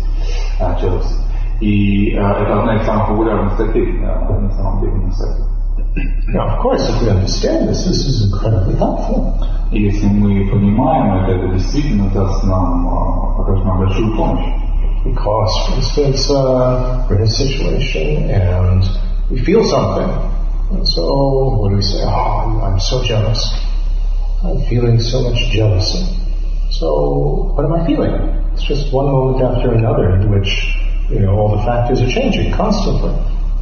Uh, jealousy. И uh, это одна из самых популярных статей uh, на самом деле на сайте. Now, of course, if we understand this, this is incredibly helpful. И если мы понимаем это, это действительно даст нам, окажет нам большую помощь. Because, for instance, uh, we're in a situation and we feel something. And so, what do we say? Oh, I'm so jealous. I'm feeling so much jealousy. So, what am I feeling? It's just one moment after another in which, you know, all the factors are changing constantly.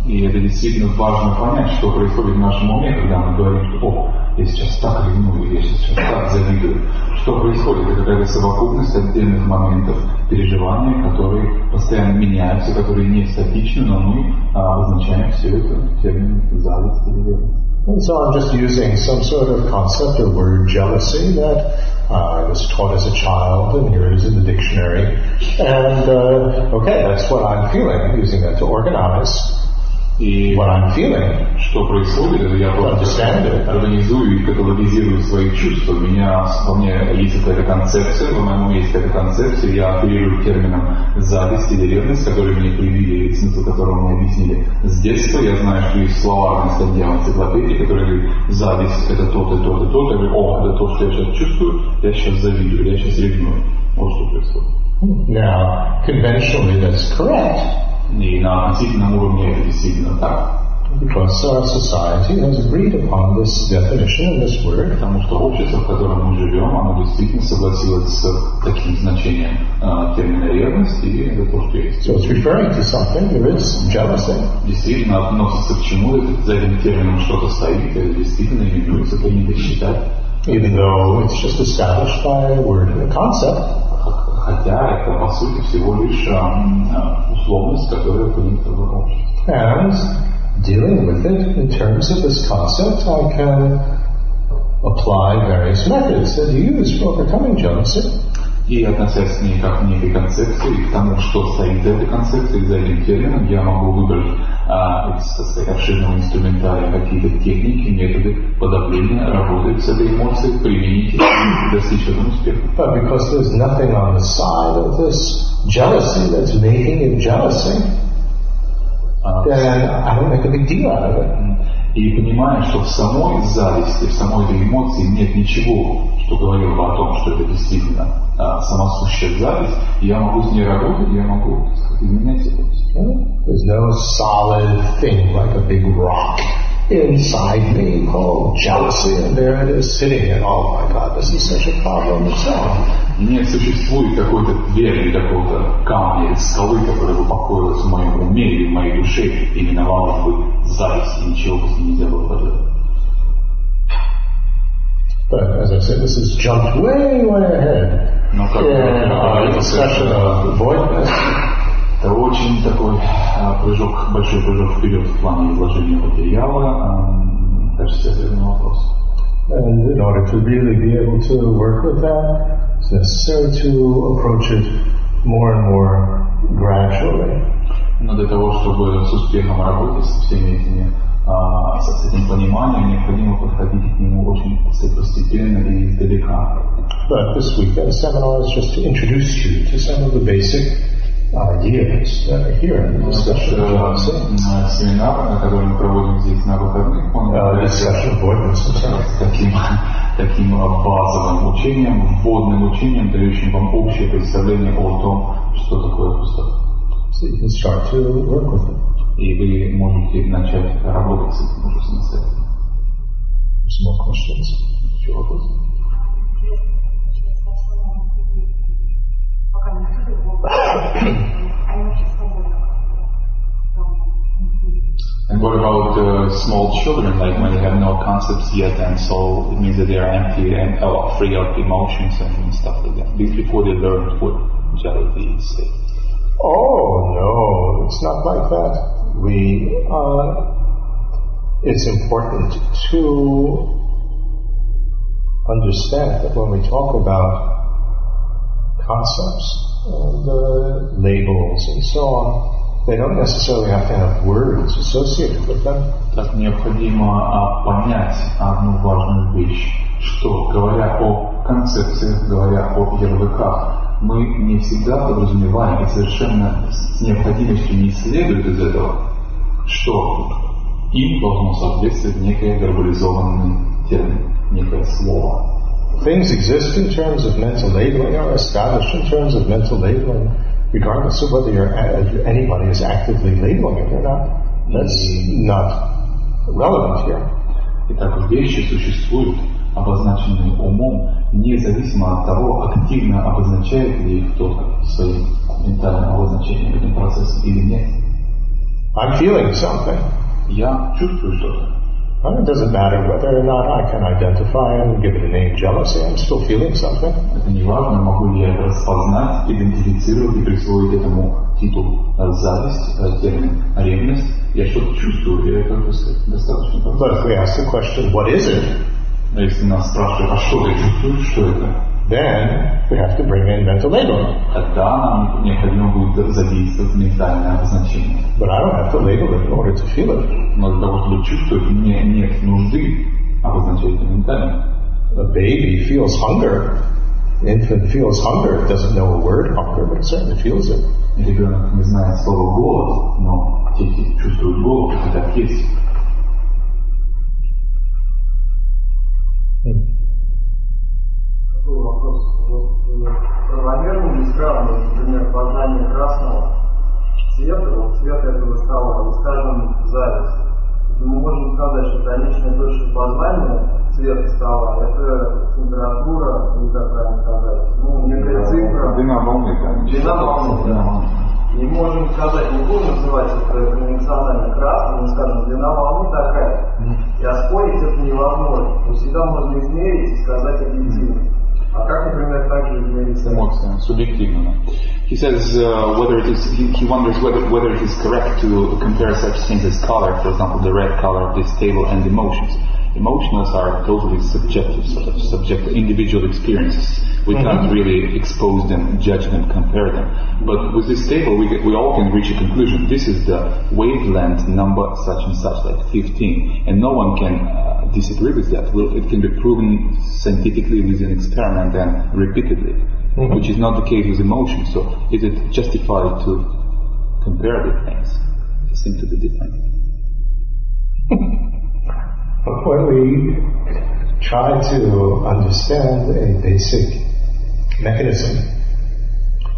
И это действительно важно понять, что происходит в нашем уме, когда мы говорим, что «О, я сейчас так ревную, я сейчас так завидую». Что происходит? Это какая-то совокупность отдельных моментов переживания, которые постоянно меняются, которые не статичны, но мы а, обозначаем все это термином зависть или ревность. And so I'm just using some sort of concept or word jealousy that uh, I was taught as a child, and here it is in the dictionary. And uh, okay, that's what I'm feeling. Using that to organize И what I'm feeling. что происходит, это я просто организую и каталогизирую свои чувства. У меня, во мне есть какая-то концепция, в моем уме есть какая-то концепция, я оперирую термином зависть или ревность, который мне привили, смысл которого мне объяснили с детства. Я знаю, что есть словарная статья в энциклопедии, которая говорит, зависть это то-то, то-то, то-то. Я говорю, о, это то, что я сейчас чувствую, я сейчас завидую, я сейчас ревную. Вот что происходит. Now, conventionally, that's correct. И на относительном уровне это действительно так. Because our society has agreed upon this definition and this word. Потому что общество, в котором мы живем, оно действительно согласилось с таким значением э, термина ревность, и это то, что есть. So it's referring to something, there is jealousy. Действительно относится к чему за этим термином что-то стоит, это действительно именуется, принято считать. Even though it's just established by a word and a concept. Хотя это, по сути, всего лишь э, условность, которая принята в обществе. And dealing with it in terms of this concept, I can apply various methods that you use for overcoming jealousy. И относясь к ней как к некой концепции, к тому, что стоит за этой концепцией, за этим термином, я могу выбрать а, из, сказать, обширного инструментария какие-то техники, методы подавления, работы с этой эмоцией, применить и достичь этого успеха. But because there's nothing on the side of this jealousy that's making it jealousy, А, then I don't make a big deal out of it. И понимая, что в самой зависти, в самой этой эмоции нет ничего, что говорило бы о том, что это действительно а, самосущая зависть, я могу с ней работать, я могу сказать, изменять это. There's no solid thing like a big rock inside me called jealousy, and there it is sitting, and oh my God, this is such a problem itself. Не существует какой-то двери, какого-то камня или скалы, которая бы покоилась в моем уме или в моей душе и именовалась бы зависть, и ничего бы с ней нельзя было поделать. But as I said, this has jumped way, way ahead Но как in бы, our это, discussion of voidness. Это очень такой а, прыжок, большой прыжок вперед в плане изложения материала. Кажется, ответ на вопрос. And in order to really be able to work with that, it's necessary to approach it more and more gradually. Но для того, чтобы с успехом работать со всеми этими, а, с, этим пониманием, необходимо подходить к нему очень постепенно и издалека. But this weekend seminar is just to introduce you to some of the basic are here jealousy, э, семинар, который мы проводим здесь на выходных, он uh, является таким, таким э, базовым учением, вводным учением, дающим вам общее представление о том, что такое пустота. So you can start to work with it. И вы можете начать работать с этим уже самостоятельно. Some more questions. Еще вопросы? And what about uh, small children, like when they have no concepts yet, and so it means that they are empty and uh, free of emotions and stuff like that. Before they learn what jealousy is. Oh no, it's not like that. We, uh, it's important to understand that when we talk about concepts and uh, labels and so on, they don't necessarily have to have words associated with them. Так необходимо а, понять одну важную вещь, что говоря о концепциях, говоря о ярлыках, мы не всегда подразумеваем и совершенно с необходимостью не следует из этого, что им должно соответствовать некое вербализованный термин, некое слово. Things exist in terms of mental labeling, are established in terms of mental labeling, regardless of whether you're, anybody is actively labeling it or not. That's not relevant here. Итак, вещи существуют, обозначенные умом, независимо от того, активно обозначает ли их кто-то своим ментальным обозначением этим процессом или нет. I'm feeling something. Я чувствую что-то. Well, it doesn't matter whether or not I can identify and give it a name jealousy, I'm still feeling something. Это не важно, могу ли я это распознать, идентифицировать и присвоить этому титул зависть, термин ревность. Я что-то чувствую, и это достаточно. But if we ask the question, what is it? Но если нас спрашивают, а что ты чувствуешь, что это? then we have to bring in mental labeling. Тогда нам необходимо будет задействовать ментальное обозначение. But I don't have to label it in order to feel it. Но для того, чтобы чувствовать, мне нет нужды обозначать это ментально. A baby feels hunger. Infant feels hunger. It doesn't know a word hunger, but it certainly feels it. Ребенок не знает слова голод, но дети чувствуют голод, это так есть. Сравнивать, например, познание красного цвета, вот цвет этого стола, и, скажем, зависть? Мы можем сказать, что конечная точка познания цвета стола – это температура, или как правильно сказать, ну, некая цифра. Длина волны, да. Длина волны, да. И можем сказать, не будем называть это конвенционально красным, мы скажем, длина волны такая. И оспорить это невозможно. То всегда можно измерить и сказать объективно. А как, например, также измерить эмоции? Субъективно. He says uh, whether it is, he, he wonders whether, whether it is correct to compare such things as color, for example, the red color of this table and emotions. Emotions are totally subjective, sort of subjective, individual experiences. We mm-hmm. can't really expose them, judge them, compare them. But with this table, we, we all can reach a conclusion. This is the wavelength number such and such, like 15. And no one can uh, disagree with that. Well, it can be proven scientifically with an experiment and repeatedly, mm-hmm. which is not the case with emotions. So is it justified to compare the things? They seem to be different. when we try to understand a basic mechanism,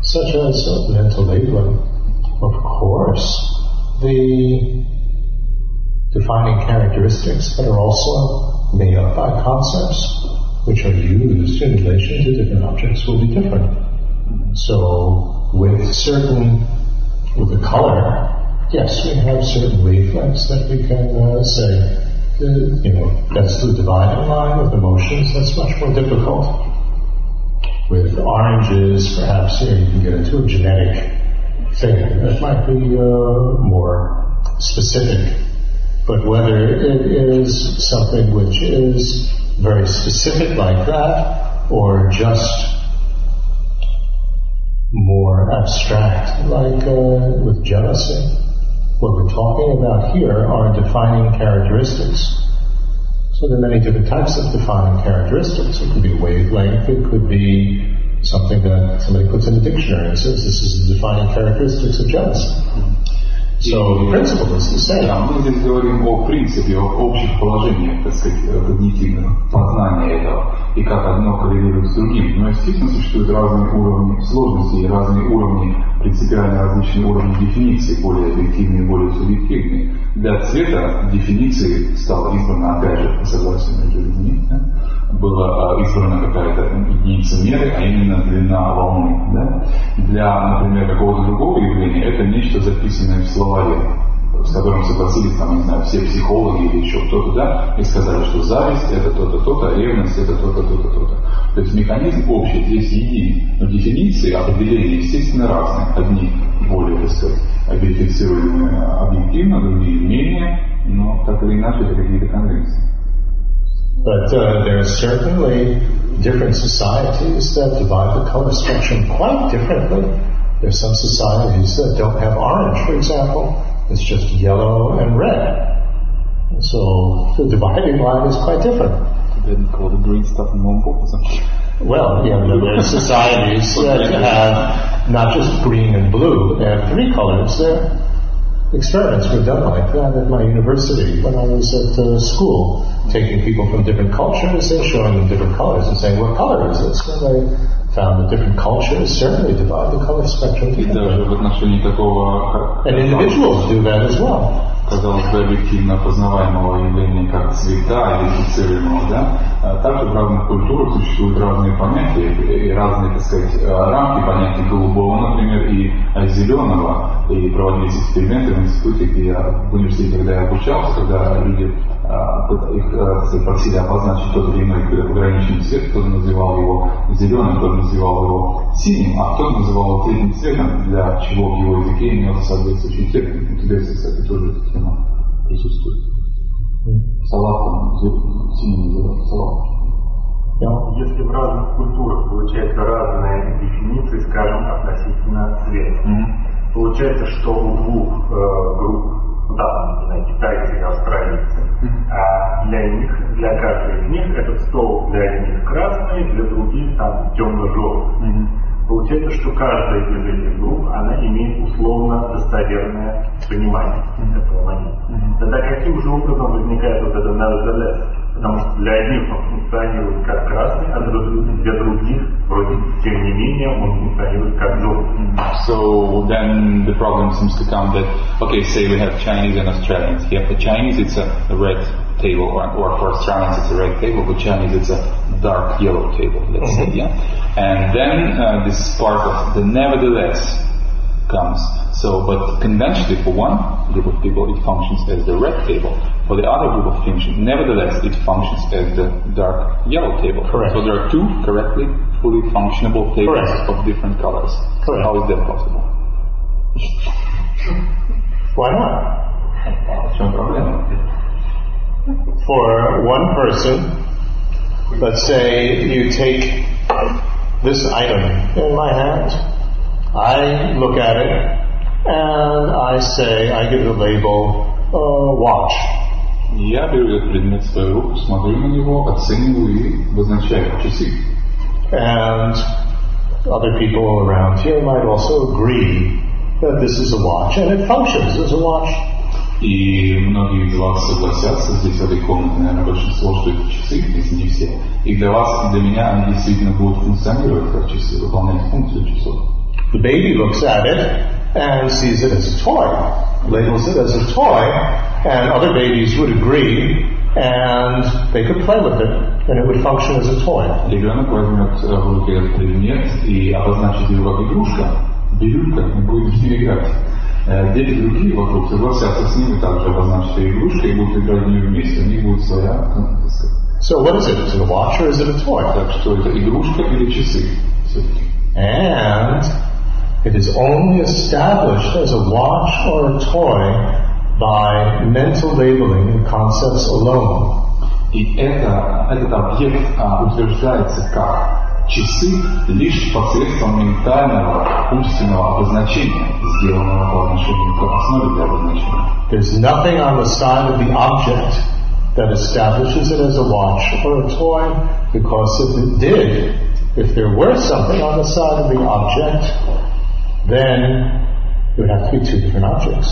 such as mental labeling, of course, the defining characteristics that are also made up by concepts which are used in relation to different objects will be different. So with certain, with the color, yes, we have certain wavelengths that we can uh, say you know, that's the dividing line with emotions. That's much more difficult. With oranges, perhaps you, know, you can get into a genetic thing that might be uh, more specific. But whether it is something which is very specific like that, or just more abstract, like uh, with jealousy, what we're talking about here are defining characteristics. So there are many different types of defining characteristics. It could be wavelength, it could be something that somebody puts in a dictionary and says this is the defining characteristics of jealousy. So the principle is the same. Да, мы здесь говорим о принципе, о общих положениях, так сказать, когнитивных, познания этого, и как одно коррелирует с другим. Но, естественно, существуют разные уровни сложности и разные уровни, принципиально различные уровни дефиниции, более объективные и более субъективные. Для цвета дефиниции стала избрана, опять же, по согласию между людьми, да? была избрана какая-то единица меры, а именно длина волны. Да? Для, например, какого-то другого явления это нечто записанное в словаре. С которым согласились, там, не знаю, все психологи или еще кто-то, да, и сказали, что зависть это то-то, то-то, а ревность это то-то, то-то, то-то. То есть механизм общий здесь един, но дефиниции, определения, естественно, разные. Одни более, так сказать, верифицируемые объективно, другие менее, но так или иначе это какие-то конвенции. But uh, there are certainly different societies that divide the color spectrum quite differently. There's some societies that don't have orange, for example. It's just yellow and red. So the dividing line is quite different. They Didn't call the green stuff Well, yeah, there are societies that have not just green and blue, they have three colors there. Experiments were done like that at my university when I was at uh, school, taking people from different cultures and showing them different colors and saying, what color is this? And they found that different cultures certainly divide the color spectrum. And individuals do that as well. казалось бы, объективно познаваемого явления, как цвета, идентифицируемого, да, а также в разных культурах существуют разные понятия и разные, так сказать, рамки понятий голубого, например, и зеленого. И проводились эксперименты в институте, где я, в университете, когда я обучался, когда люди их кстати, просили обозначить тот или иной пограничный цвет, кто-то называл его зеленым, кто-то называл его синим, а кто-то называл его третьим цветом, для чего в его языке имел соответствующий цвет. В Тибете, кстати, тоже эта тема присутствует. Салат там синий называют, салат. Если в разных культурах получается разные дефиниции, скажем, относительно цвета, mm-hmm. получается, что у двух э, групп да, например, китайцы и австралийцы, а для них, для каждого из них этот стол для одних красный, для других там темно-желтый. Получается, что каждая из этих групп, она имеет условно достоверное понимание этого момента. Тогда каким же образом возникает вот это nevertheless? Потому что для одних он функционирует как красный, а для других, вроде, тем не менее, он функционирует как желтый. So then the problem seems to come that, okay, say we have Chinese and Australians. Here for Chinese it's a red table, or, or for Australians it's a red table, for Chinese it's a dark yellow table, let's mm-hmm. say, yeah? And then uh, this part of the nevertheless comes. So, but conventionally for one group of people it functions as the red table. For the other group of functions, nevertheless, it functions as the dark yellow table. Correct. So there are two correctly, fully functionable tables Correct. of different colors. Correct. How is that possible? Why not? For one person, let's say you take this item in my hand, I look at it, and I say, I give the label, uh, watch. Я беру этот предмет в свою руку, смотрю на него, оцениваю и обозначаю часы. And other people around here might also agree that this is a watch, and it functions as a watch. И многие из вас согласятся, здесь в этой комнате, наверное, большинство, что это часы, если не все. И для вас, и для меня они действительно будут функционировать как часы, выполнять функцию часов. The baby looks at it and sees it as a toy, labels it as a toy, and other babies would agree, and they could play with it, and it would function as a toy. Ребенок возьмет в руки этот предмет и обозначит его как игрушка, бирюлька, и будет с ним играть. Дети другие вокруг согласятся с ним и также обозначат ее игрушкой и будут играть в нее вместе. У них будет своя, так сказать. So what is it? Is it a watch or is it a toy? Так что это игрушка или часы все-таки. And it is only established as a watch or a toy by mental labeling and concepts alone. И это, этот объект а, утверждается как часы лишь посредством ментального, умственного обозначения, сделанного по отношению к основе для обозначения. There's nothing on the side of the object that establishes it as a watch or a toy, because if it did, if there were something on the side of the object, then it would have to be two different objects.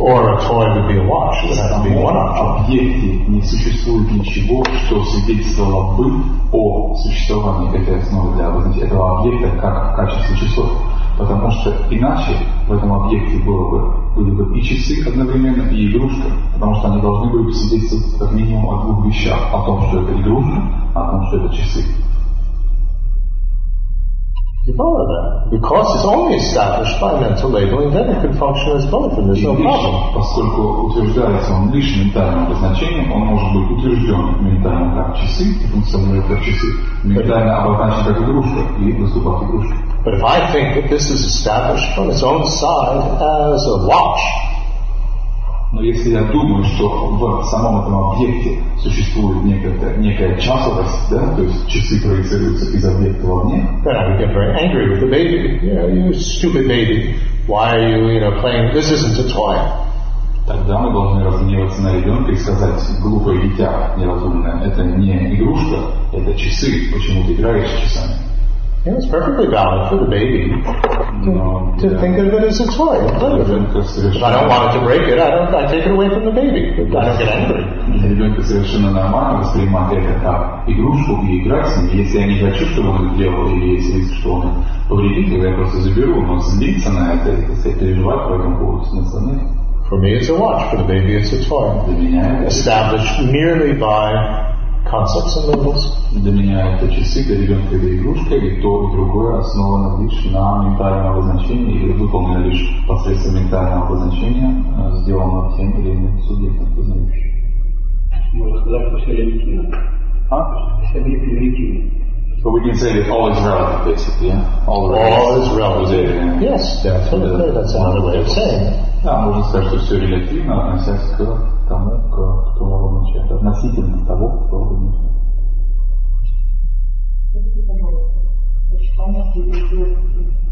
Or a toy would be a watch. It would have to be one object. объекте не существует ничего, что свидетельствовало бы о существовании этой основы для этого объекта как в качестве часов. Потому что иначе в этом объекте было бы, были бы и часы одновременно, и игрушка, потому что они должны были бы свидетельствовать как минимум о двух вещах. О том, что это игрушка, о том, что это часы. Do You follow that? Because it's only established by mental labeling, then it can function as both, and there's И no лишь, problem. поскольку утверждается он лишь ментальным обозначением, он может быть утвержден ментально как часы и функционирует как часы, ментально обозначен как игрушка и выступать игрушкой. But if I think that this is established from its own side as a watch, Но если я думаю, что в самом этом объекте существует некая, некая часовость, да, то есть часы проецируются из объекта вовне, then I would get very angry with the baby. You know, you stupid baby. Why are you, you know, playing? This isn't a toy. тогда мы должны разгневаться на ребенка и сказать, глупое дитя, неразумное, это не игрушка, это часы, почему ты играешь с часами. You know, it's perfectly valid for the baby Но to для think of it as a toy and play with it. ребенка If I don't совершенно, want it to break it, I don't. I take it away from the baby. I don't get angry. для ребенка совершенно нормально воспринимать это как игрушку и играть с ней. Если я не хочу, чтобы он это делал, или есть риск, что он повредит его, я просто заберу. Но злиться на это, и, так сказать, переживать по этому поводу смысла нет. For me, it's a watch. For the baby, it's a toy. Для меня это Established merely by concepts and labels. Для меня это часы, для ребенка это игрушка, и то, и другое основано лишь на ментальном обозначении или выполнено лишь посредством ментального обозначения, э, сделано тем или иным субъектом познающим. Можно сказать, что все релятивно. А? Все релятивны. So we can say that all is relative, basically, yeah? All, All is relative. Yeah. Yes, definitely. That's another way of saying it. Да, можно сказать, что все релятивно, относясь к тому, к- кто обозначает, относительно того, кто частности, если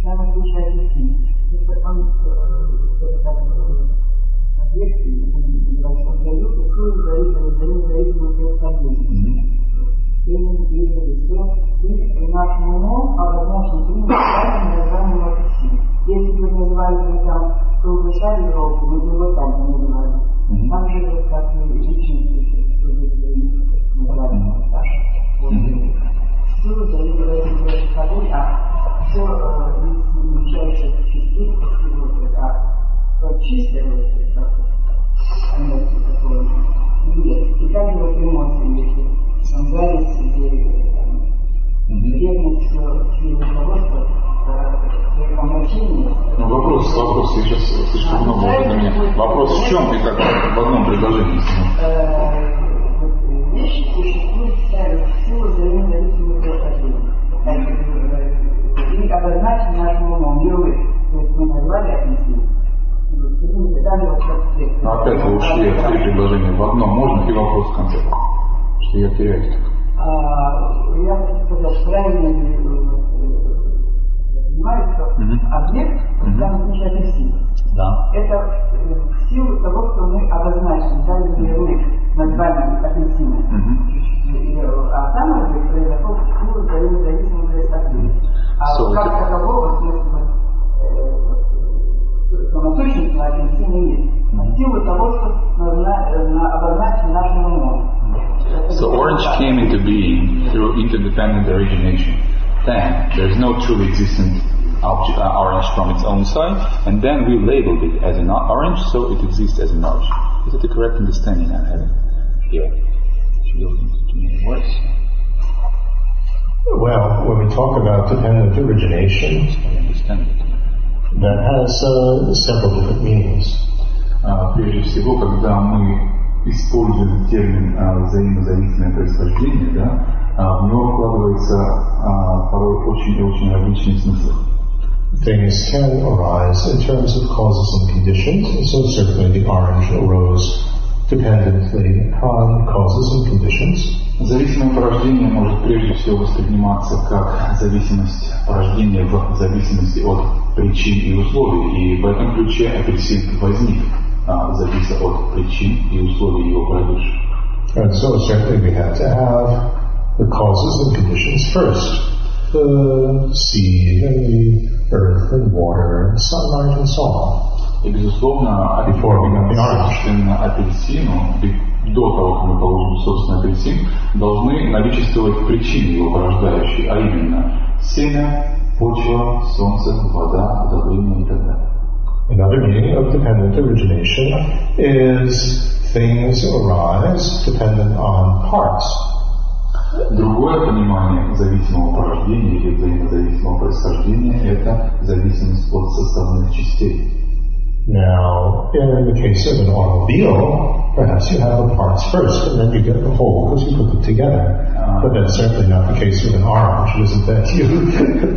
даже случай России, если он ответственный в небольшом периоде, условия зависимы за ним зависимы происходящие. Именно или все, и нашим умом, а возможно, и названием России. Если бы назвали его там круглый шар Европы, мы бы его так не назвали. Там же вот как и жичи, если бы назвали Саша силы дают в этом ходу, а все включается в чистые предметы, а то чистое как такое нет. И как его эмоции, если там зависть или ревность, чьего руководства, ну, вопрос, вопрос, я сейчас слишком много уже на меня. Вопрос в чем и как в одном предложении вещи существуют старых сил взаимозависимых друг. И обозначен нашим умом мировых. То есть мы назвали относительно. Но опять же ушли от предложения в одно. Можно и вопрос в конце? Что я теряюсь. А, я хочу сказать, правильно ли э, объект, когда мы включаем силы. Да. это э, в силу того, что мы обозначили, дали ярлык названием апельсина. Мгм. И, э, А сам объект произошел в силу взаимозависимого происхождения. А So как это- такового, в смысле, вот, э, вот, э, самосущностного апельсина нет. А в силу того, что назна- э, на- обозначили нашим умом. Это So не orange так. came into being through interdependent origination. Then there's no truly existent object, uh, orange from its own side, and then we labeled it as an o- orange, so it exists as an orange. Is that the correct understanding I'm having here? Should go into many words. Well, when we talk about dependent origination, I understand it. that has uh, several different meanings. А, Прежде всего, когда мы используем термин а, взаимозависимое происхождение, да, а, в него вкладывается а, порой очень и очень различные смыслы. Things can arise in terms of causes and conditions, and so certainly the orange arose dependently on causes and conditions. Зависимое порождение может прежде всего восприниматься как зависимость порождения в зависимости от причин и условий. И в этом ключе апельсин возник, а, завися от причин и условий его породивших. And so certainly we have to have the causes and conditions first. The seed and the earth and water and sunlight and so on. И, безусловно, Before we got the orange. собственно, апельсину, и до того, как мы получим собственный апельсин, должны наличествовать причины его порождающие, а именно семя, почва, солнце, вода, удобрение и так далее. Another meaning of dependent origination is things arise dependent on parts. Другое понимание зависимого порождения или взаимозависимого происхождения света зависимость от составных частей. Now, in the case of an automobile, perhaps you have the parts first and then you get the whole because you put them together. But that's certainly not the case with an arm, which isn't that you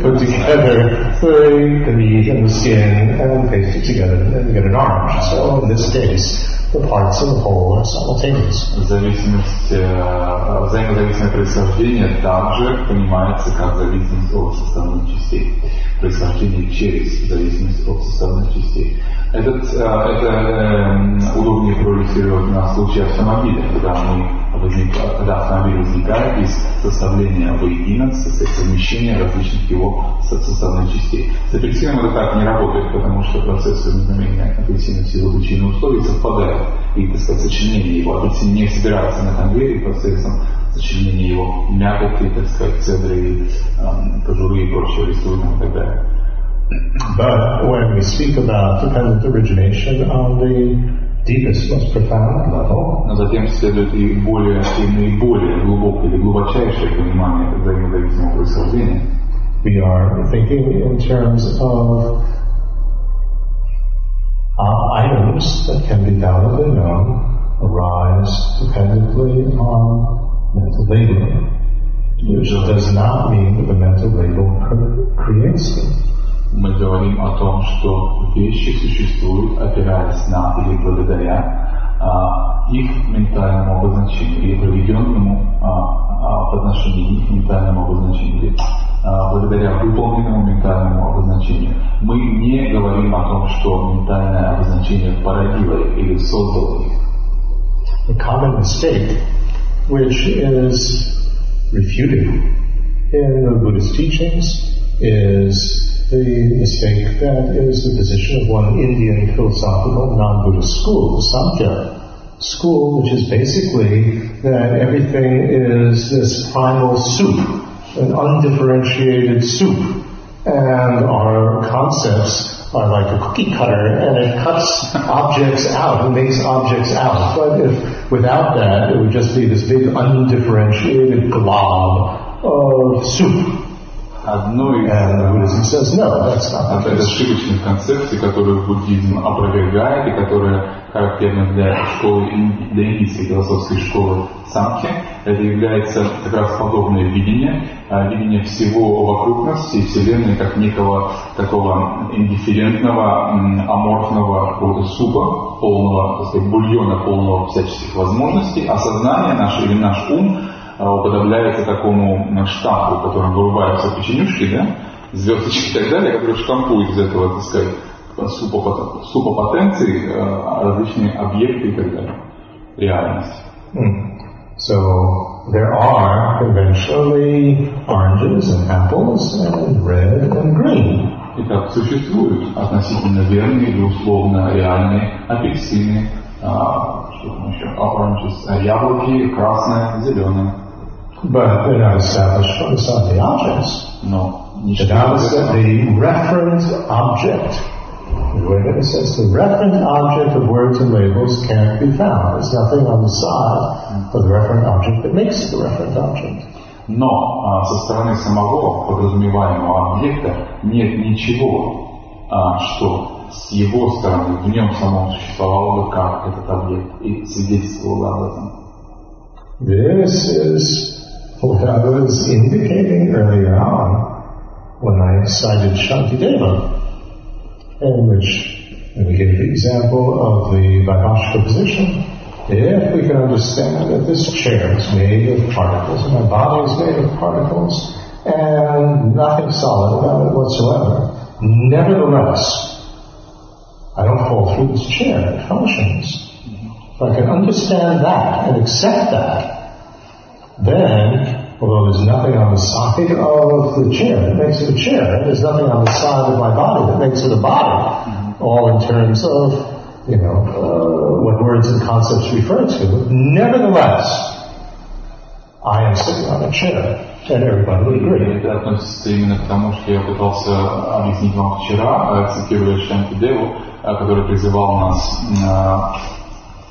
put together the, the meat and the skin and paste it together and then you get an arm. So in this case, the parts and the whole are simultaneous. Зависимость, э, взаимозависимое происхождение также понимается как зависимость от составных частей. Происхождение через зависимость от составных частей. Этот, э, это э, удобнее проиллюстрировать на случае автомобиля, когда, мы когда автомобиль возникает из составления воедино, совмещения различных его составных частей. С апельсином это так не работает, потому что процесс возникновения апельсина в силу причины условий совпадает. И, так сказать, сочленение его. Апельсин не собирается на конвейере процессом сочленения его мякоти, так сказать, цедры, э, кожуры и прочего, рисунок и так далее. But when we speak about dependent origination on the deepest, most profound level, Но затем следует и более, и наиболее глубокое или глубочайшее понимание взаимозависимого происхождения. we are thinking in terms of uh, items that can be validly known arise dependently on mental labeling, which does not mean that the mental label cre- creates them. Мы говорим о том, что вещи существуют, опираясь на или благодаря а, их ментальному обозначению, или проведенному а, а, в отношении их ментальному обозначению, или а, благодаря выполненному ментальному обозначению. Мы не говорим о том, что ментальное обозначение породило или создало их. The common mistake, which is refuted in the Buddhist teachings, is the mistake that is the position of one Indian philosophical non-Buddhist school, the Samkhya school, which is basically that everything is this primal soup, an undifferentiated soup, and our concepts are like a cookie cutter, and it cuts objects out, it makes objects out. But if without that, it would just be this big undifferentiated glob of soup. Одно из says, no, that's not ошибочных концепций, которые буддизм опровергает и которые характерны для школы для индийской философской школы самхи. Это является как раз подобное видение, а, видение всего вокруг нас, всей Вселенной, как некого такого индифферентного, аморфного какого-то супа, полного, так сказать, бульона, полного всяческих возможностей, а сознание наше или наш ум а, уподобляется такому м, штампу, в котором вырубаются печенюшки, да, звездочки и так далее, которые штампуют из этого, так сказать, супопот- супопотенции э, различные объекты и так далее. Реальность. Hmm. So there are conventionally oranges and apples and red and green. Итак, существуют относительно верные или условно реальные апельсины, а, что там еще, oranges, а, яблоки, красное, зеленое. But they're not established from inside the objects. Но The ничто Dhamma из said этого the referent object. The way that it says the referent object of words and labels can't be found. There's nothing on the side of the referent object that makes the referent object. Но а, со стороны самого подразумеваемого объекта нет ничего, а, что с его стороны в нем самом существовало бы как этот объект и свидетельствовало об этом. This is what I was indicating earlier on when I cited Shantideva, in which we gave the example of the Vaibhashika position. If we can understand that this chair is made of particles and my body is made of particles and nothing solid about it whatsoever, nevertheless, I don't fall through this chair, it functions. If I can understand that and accept that, then, although there's nothing on the side of the chair that makes it a chair, there's nothing on the side of my body that makes it a body, all in terms of, you know, uh, what words and concepts refer to. Nevertheless, I am sitting on a chair, and everybody would agree. Это относится именно к тому, что я пытался объяснить вам вчера, э, цитируя Шанти Деву, э, который призывал нас,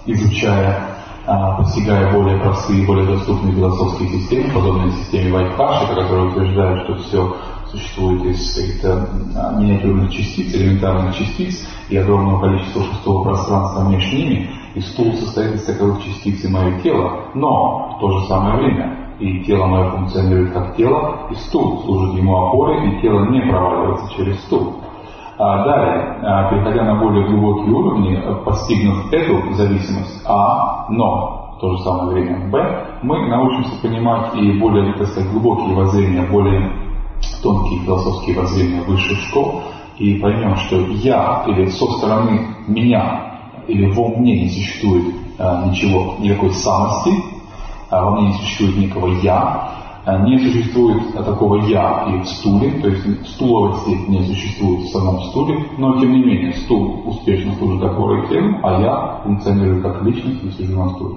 э, изучая, э, постигая более простые, более доступные философские системы, подобные системе Вайкашика, которые утверждают, что все существует из каких-то а, миниатюрных частиц, элементарных частиц и огромного количества пустого пространства между ними, и стул состоит из таковых частиц и мое тело, но в то же самое время и тело мое функционирует как тело, и стул служит ему опорой, и тело не проваливается через стул. А далее, а, переходя на более глубокие уровни, постигнув эту зависимость А, но в то же самое время Б, мы научимся понимать и более, так сказать, глубокие воззрения, более тонкие философские воззрения высших школ, и поймем, что я или со стороны меня или во мне не существует а, ничего, никакой самости, а, во мне не существует никакого «я», не существует такого «я» и в стуле, то есть стуловости не существует в самом стуле, но тем не менее стул успешно служит опорой телу, а я функционирую как личность и сижу на стуле.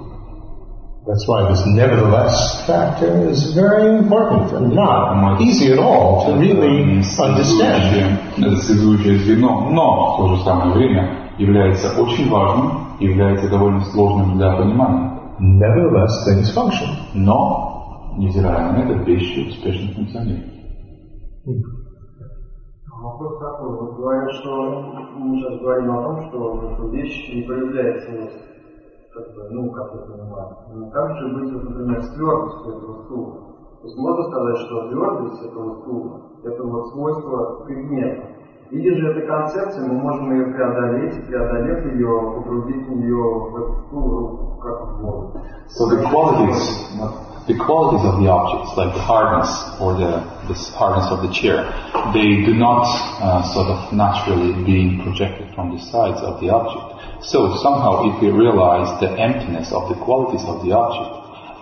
That's why this nevertheless factor is very important and not easy at all to really understand. Это связующее звено, но в то же самое время является очень важным, является довольно сложным для понимания. Nevertheless, things function. Но, невзирая на это, вещи успешно функционируют. Вопрос такой. Вот говорят, что мы сейчас говорим о том, что вещь не появляется вот, как бы, ну, как я понимаю. Но как же быть, вот, например, с твердостью этого стула? То есть можно сказать, что твердость этого стула – это вот свойство предмета. Или же этой концепции мы можем ее преодолеть, преодолев ее, погрузить ее в эту стул, как в воду. So the qualities, the qualities of the objects, like the hardness or the, the hardness of the chair, they do not uh, sort of naturally being projected from the sides of the object. So somehow if we realize the emptiness of the qualities of the object,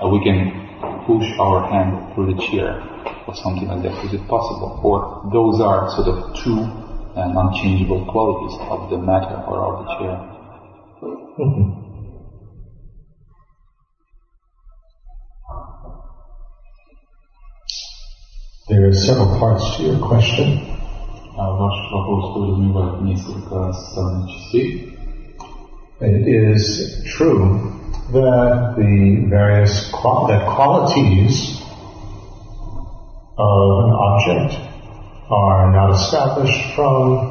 uh, we can push our hand through the chair or something like that. Is it possible? Or those are sort of two and unchangeable qualities of the matter or of the chair. There are several parts to your question. Ваш вопрос подразумевает несколько составных частей. It is true that the various qual- that qualities of an object are not established from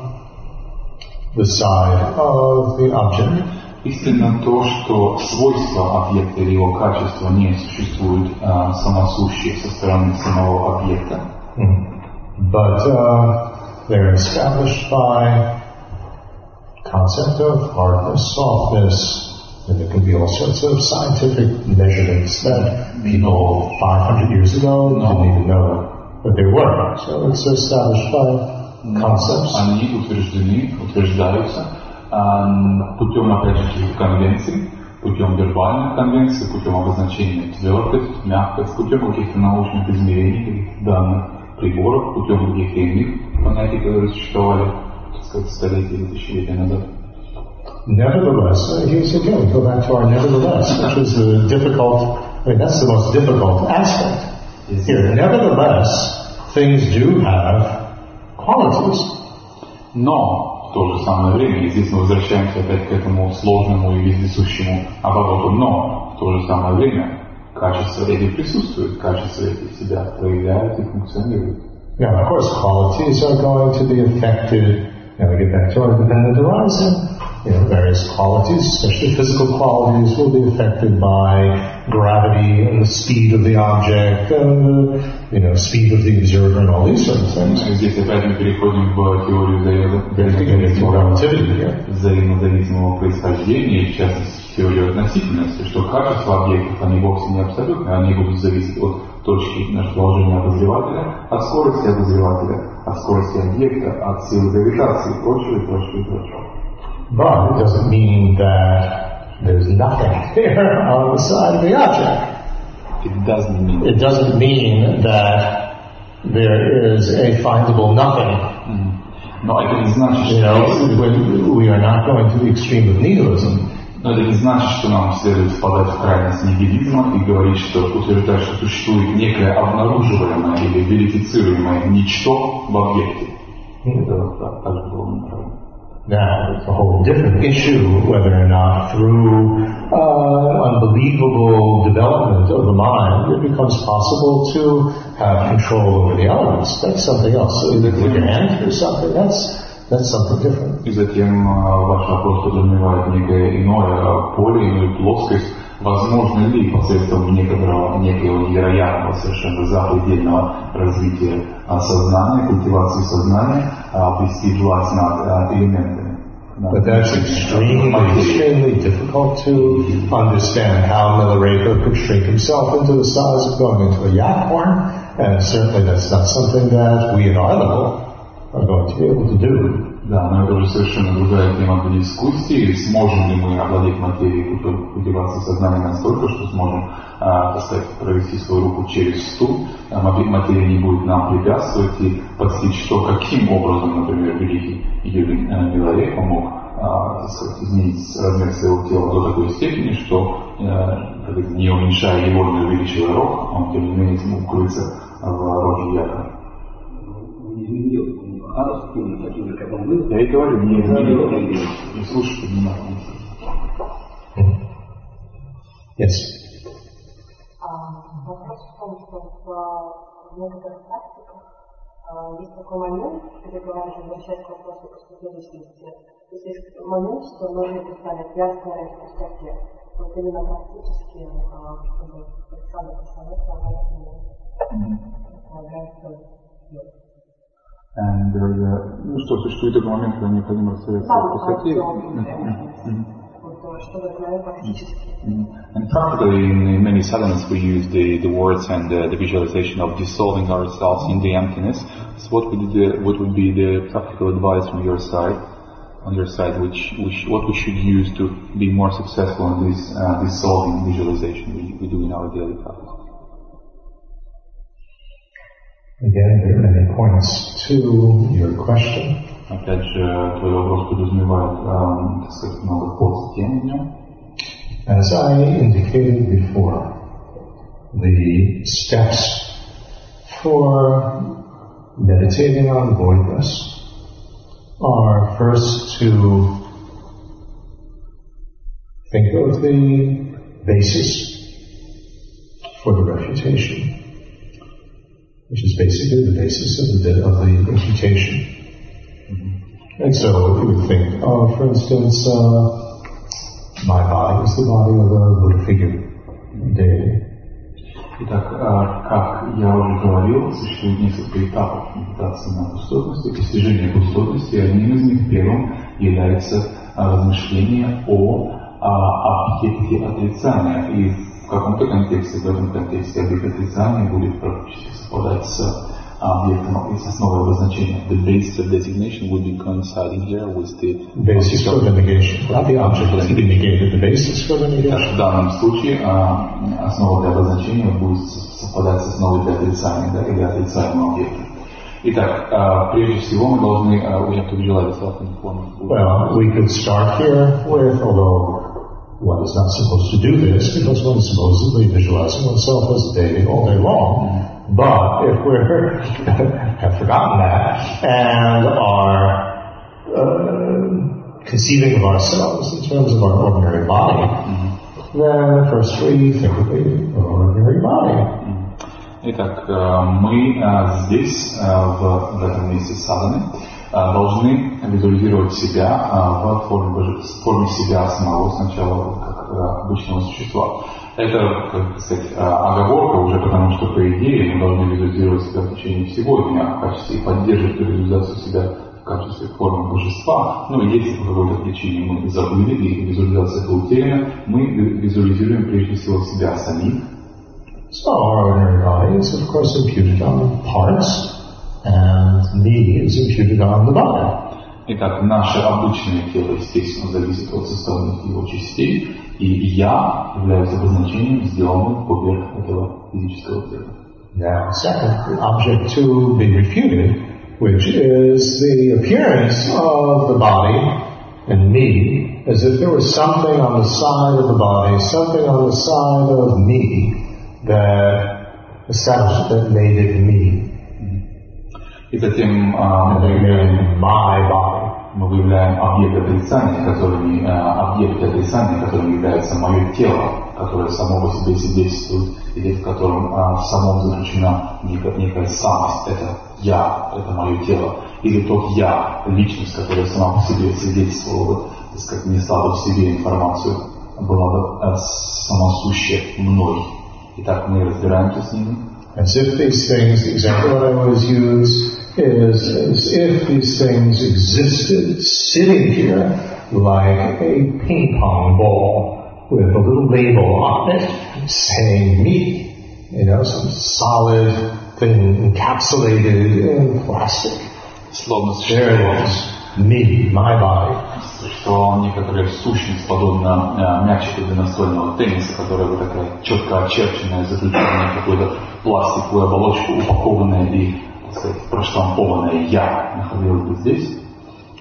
the side of the object. Истинно то, что свойства объекта или его качества не существуют а, самосущие со стороны самого объекта. But uh, they're established by concept of hardness, softness, and there can be all sorts of scientific measurements that people 500 years ago didn't even know but they were. So it's established by concepts. Они утверждены, утверждаются эм, путем, опять же, конвенций, путем вербальных конвенций, путем обозначения твердость, мягкость, путем каких-то научных измерений данных приборов, путем каких-то иных понятий, которые существовали, так сказать, столетия или тысячелетия назад. Nevertheless, uh, here's again, go back to our nevertheless, which is the difficult, I mean, that's the most difficult aspect. Here, nevertheless, things do have qualities. Но в то же самое время, и здесь мы возвращаемся опять к этому сложному и вездесущему обороту, но в то же самое время качества эти присутствуют, качества эти себя проявляют и функционируют. Yeah, of course, qualities are going to be affected, and we get back to our dependent horizon, you know, various qualities, especially physical qualities, will be affected by gravity and the speed of the object and the you know, speed of the observer and all these sort of things. Здесь опять мы переходим в теорию взаимозависимого происхождения, в частности, теорию относительности, что качества объектов, они вовсе не абсолютны, они будут зависеть от точки расположения обозревателя, от скорости обозревателя, от скорости объекта, от силы гравитации и прочего, и прочего, и прочего. But it doesn't mean that there's nothing there on the side of the object. It doesn't mean. It doesn't mean that there is a findable nothing. Mm. Но это не значит, что... You know, we are not going to the extreme of nihilism. Но это не значит, что нам следует впадать в крайность нигилизма и говорить, что утверждать, что существует некое обнаруживаемое или верифицируемое ничто в объекте. Mm. Это так, так же было неправильно. Now, it's a whole different issue whether or not through uh, unbelievable development of the mind it becomes possible to have control over the elements. That's something else. So with your hand or something, that's, that's something different. И затем э, ваш вопрос подразумевает некое иное э, поле, иную плоскость, возможно ли посредством некоторого, некого невероятного, совершенно запредельного развития сознания, культивации сознания, обрести власть над элементами. But that's extremely, extremely difficult to understand how Milarepa could shrink himself into the size of going into a yak horn, and certainly that's not something that we at our level are going to be able to do. Да, но это уже совершенно другая тема для дискуссии. Сможем ли мы овладеть материей, культивации сознания настолько, что сможем, а, так сказать, провести свою руку через стул, а материя не будет нам препятствовать и постичь то, каким образом, например, великий Юрий э, Миларей помог а, сказать, изменить размер своего тела до такой степени, что э, не уменьшая его, не увеличивая рог, он тем не менее смог укрыться в роже якоря. Арабским, таким же, как он был. Я и говорю, не изменил, не слушайте внимательно. Yes. Вопрос в том, что в некоторых практиках есть такой момент, где говорят, возвращаясь к вопросу поступительности, то есть есть момент, что нужно поставить ясное в пустоте. Вот именно практически, чтобы Александр посоветовал, полагается делать. And, uh, ну что, существует такой момент, когда необходимо расстояться от красоте. And probably in many sadhanas we use the, the words and uh, the visualization of dissolving ourselves in the emptiness. So what would, the, what would be the practical advice from your side, on your side, which, which what we should use to be more successful in this uh, dissolving visualization we, we do in our daily practice? Again, there are many points to your question. Опять же, твой вопрос подразумевает, так сказать, много подтем в нем. As I indicated before, the steps for meditating on voidness are first to think of the basis for the refutation which is basically the basis of the, of the imputation. Mm-hmm. And so you would think, oh, for instance, uh, my body is the body of a Buddha figure, deity. Итак, как я уже говорил, существует несколько этапов медитации на пустотности, достижения пустотности, и одним из них первым является размышление о объекте отрицания. И в каком-то контексте, в этом контексте объект отрицания будет практически совпадать с объектом и с основой обозначения. The basis of designation would be coinciding here with the basis for the negation. Not the object to be negated, the basis for the negation. В данном случае основа для обозначения будет совпадать с основой для отрицания, да, или отрицаемого объекта. Итак, прежде всего мы должны, we have to visualize ourselves in the form of Well, we could start here with, although one is not supposed to do this because one's supposedly visualizing oneself as deity all day long. But if we have forgotten that and are uh, conceiving of ourselves in terms of our ordinary body, mm-hmm. then first we think of our ordinary body. Итак, мы здесь, в этом месте Садами, должны визуализировать себя в форме, в форме себя самого сначала как обычного существа. Это, как сказать, оговорка уже потому, что по идее мы должны визуализировать себя в течение всего дня в качестве и поддерживать визуализацию себя в качестве формы божества. Ну и если по какой-то причине мы забыли и визуализация это утеряна, мы визуализируем прежде всего себя самих. So our ordinary body is of course imputed on parts and me is imputed on the body. Итак, наше обычное тело, естественно, зависит от составных его частей, и «я» является обозначением, сделанным поверх этого физического тела. Now, second object to be refuted, which is the appearance of the body and me, as if there was something on the side of the body, something on the side of me that established that made it me. И затем my body. мы выявляем объект отрицания, которыми, э, объекты отрицания, которыми является мое тело, которое само по себе свидетельствует, или в котором а, в самом заключена некая, некая самость, это я, это мое тело, или тот я, личность, которая сама по себе свидетельствовала так сказать, несла бы в себе информацию, была бы самосущая мной. Итак, мы разбираемся с ними. As if these things, the example that I always use is as if these things existed sitting here like a ping pong ball with a little label on it saying me, you know, some solid thing encapsulated in plastic. Словно There it is. Me, my body. что некоторая сущность, подобно э, мячику для настольного тенниса, которая вот такая четко очерченная, заключенная в какую-то пластиковую оболочку, упакованная и, так сказать, проштампованная «я» находилась бы здесь.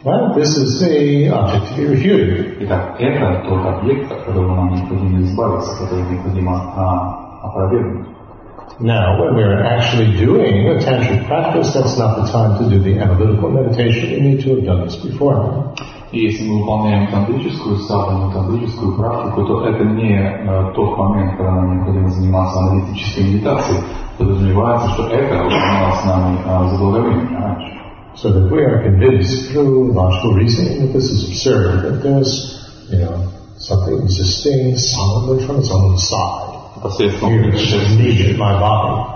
Well, this is the object to be refuted. Итак, это тот объект, от которого нам необходимо избавиться, который необходимо а, опровергнуть. Now, when we're actually doing a tantric practice, that's not the time to do the analytical meditation. We need to have done this beforehand. И если мы выполняем тантрическую садхану, тантрическую практику, то это не э, тот момент, когда нам необходимо заниматься аналитической медитацией. Подразумевается, что это выполнялось нами э, раньше. So that we are convinced through logical reasoning that this is absurd, that there's, you know, something existing solidly from its own side. Посредством Here, it's just in my body.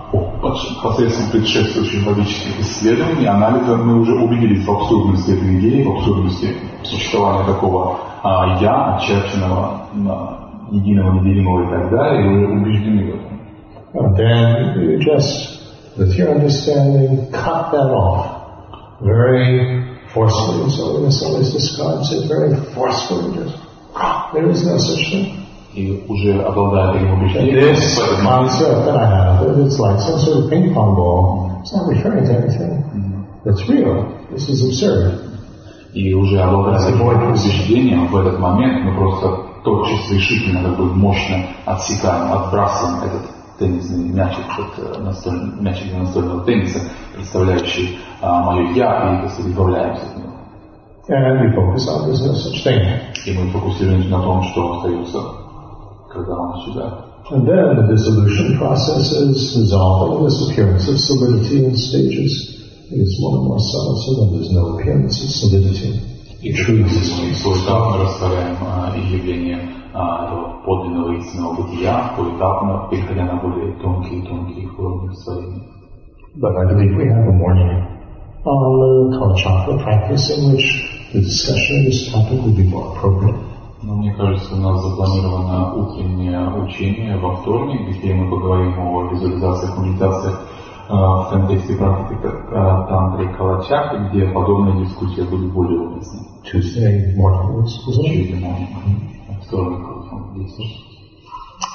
посредством предшествующих логических исследований, анализа мы уже убедились в абсурдности этой идеи, в абсурдности существования такого а, «я», очерченного, а, единого, неделимого и так далее, и вы убеждены в этом. And then you just, with your understanding, cut that off very forcefully. So Innes always describes it very forcefully. Just, "Ah, there is no such thing. И уже обладая таким And убеждением, this concept that I have, it's like some sort of ping pong ball, it's not referring to anything. It's real. This is absurd. И уже обладая таким убеждением, в этот момент мы просто тотчас решительно, как бы мощно отсекаем, отбрасываем этот теннисный мячик, этот настольный, мячик настольного тенниса, представляющий а, мое «я», и сказать, избавляемся от него. And we focus on there's no such thing. И мы фокусируемся на том, что остается, когда он исчезает. And then the dissolution process is dissolving this appearance of solidity in stages. It is more and more subtle, so then there's no appearance of solidity. И truth is поэтапно растворяем а, и явление а, этого подлинного истинного бытия, поэтапно переходя на более тонкие и тонкие формы растворения. But I believe we have a morning on the Kalachakra practice in which the discussion of this topic will be more appropriate. Но мне кажется, у нас запланировано утреннее учение во вторник, где мы поговорим о визуализациях, медитациях э, в контексте практики э, тантры Калачакры, где подобная дискуссия будет более уместной. Tuesday morning? Через Во вторник.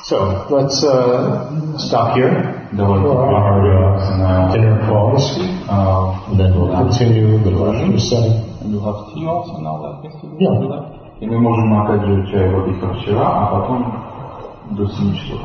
So let's uh, stop here Давайте for our uh, dinner pause, а, and then we'll continue the lecture setting. You have tea also now, that yesterday? Yeah. И мы можем опять же чай выпить как вчера, а потом до 7 часов.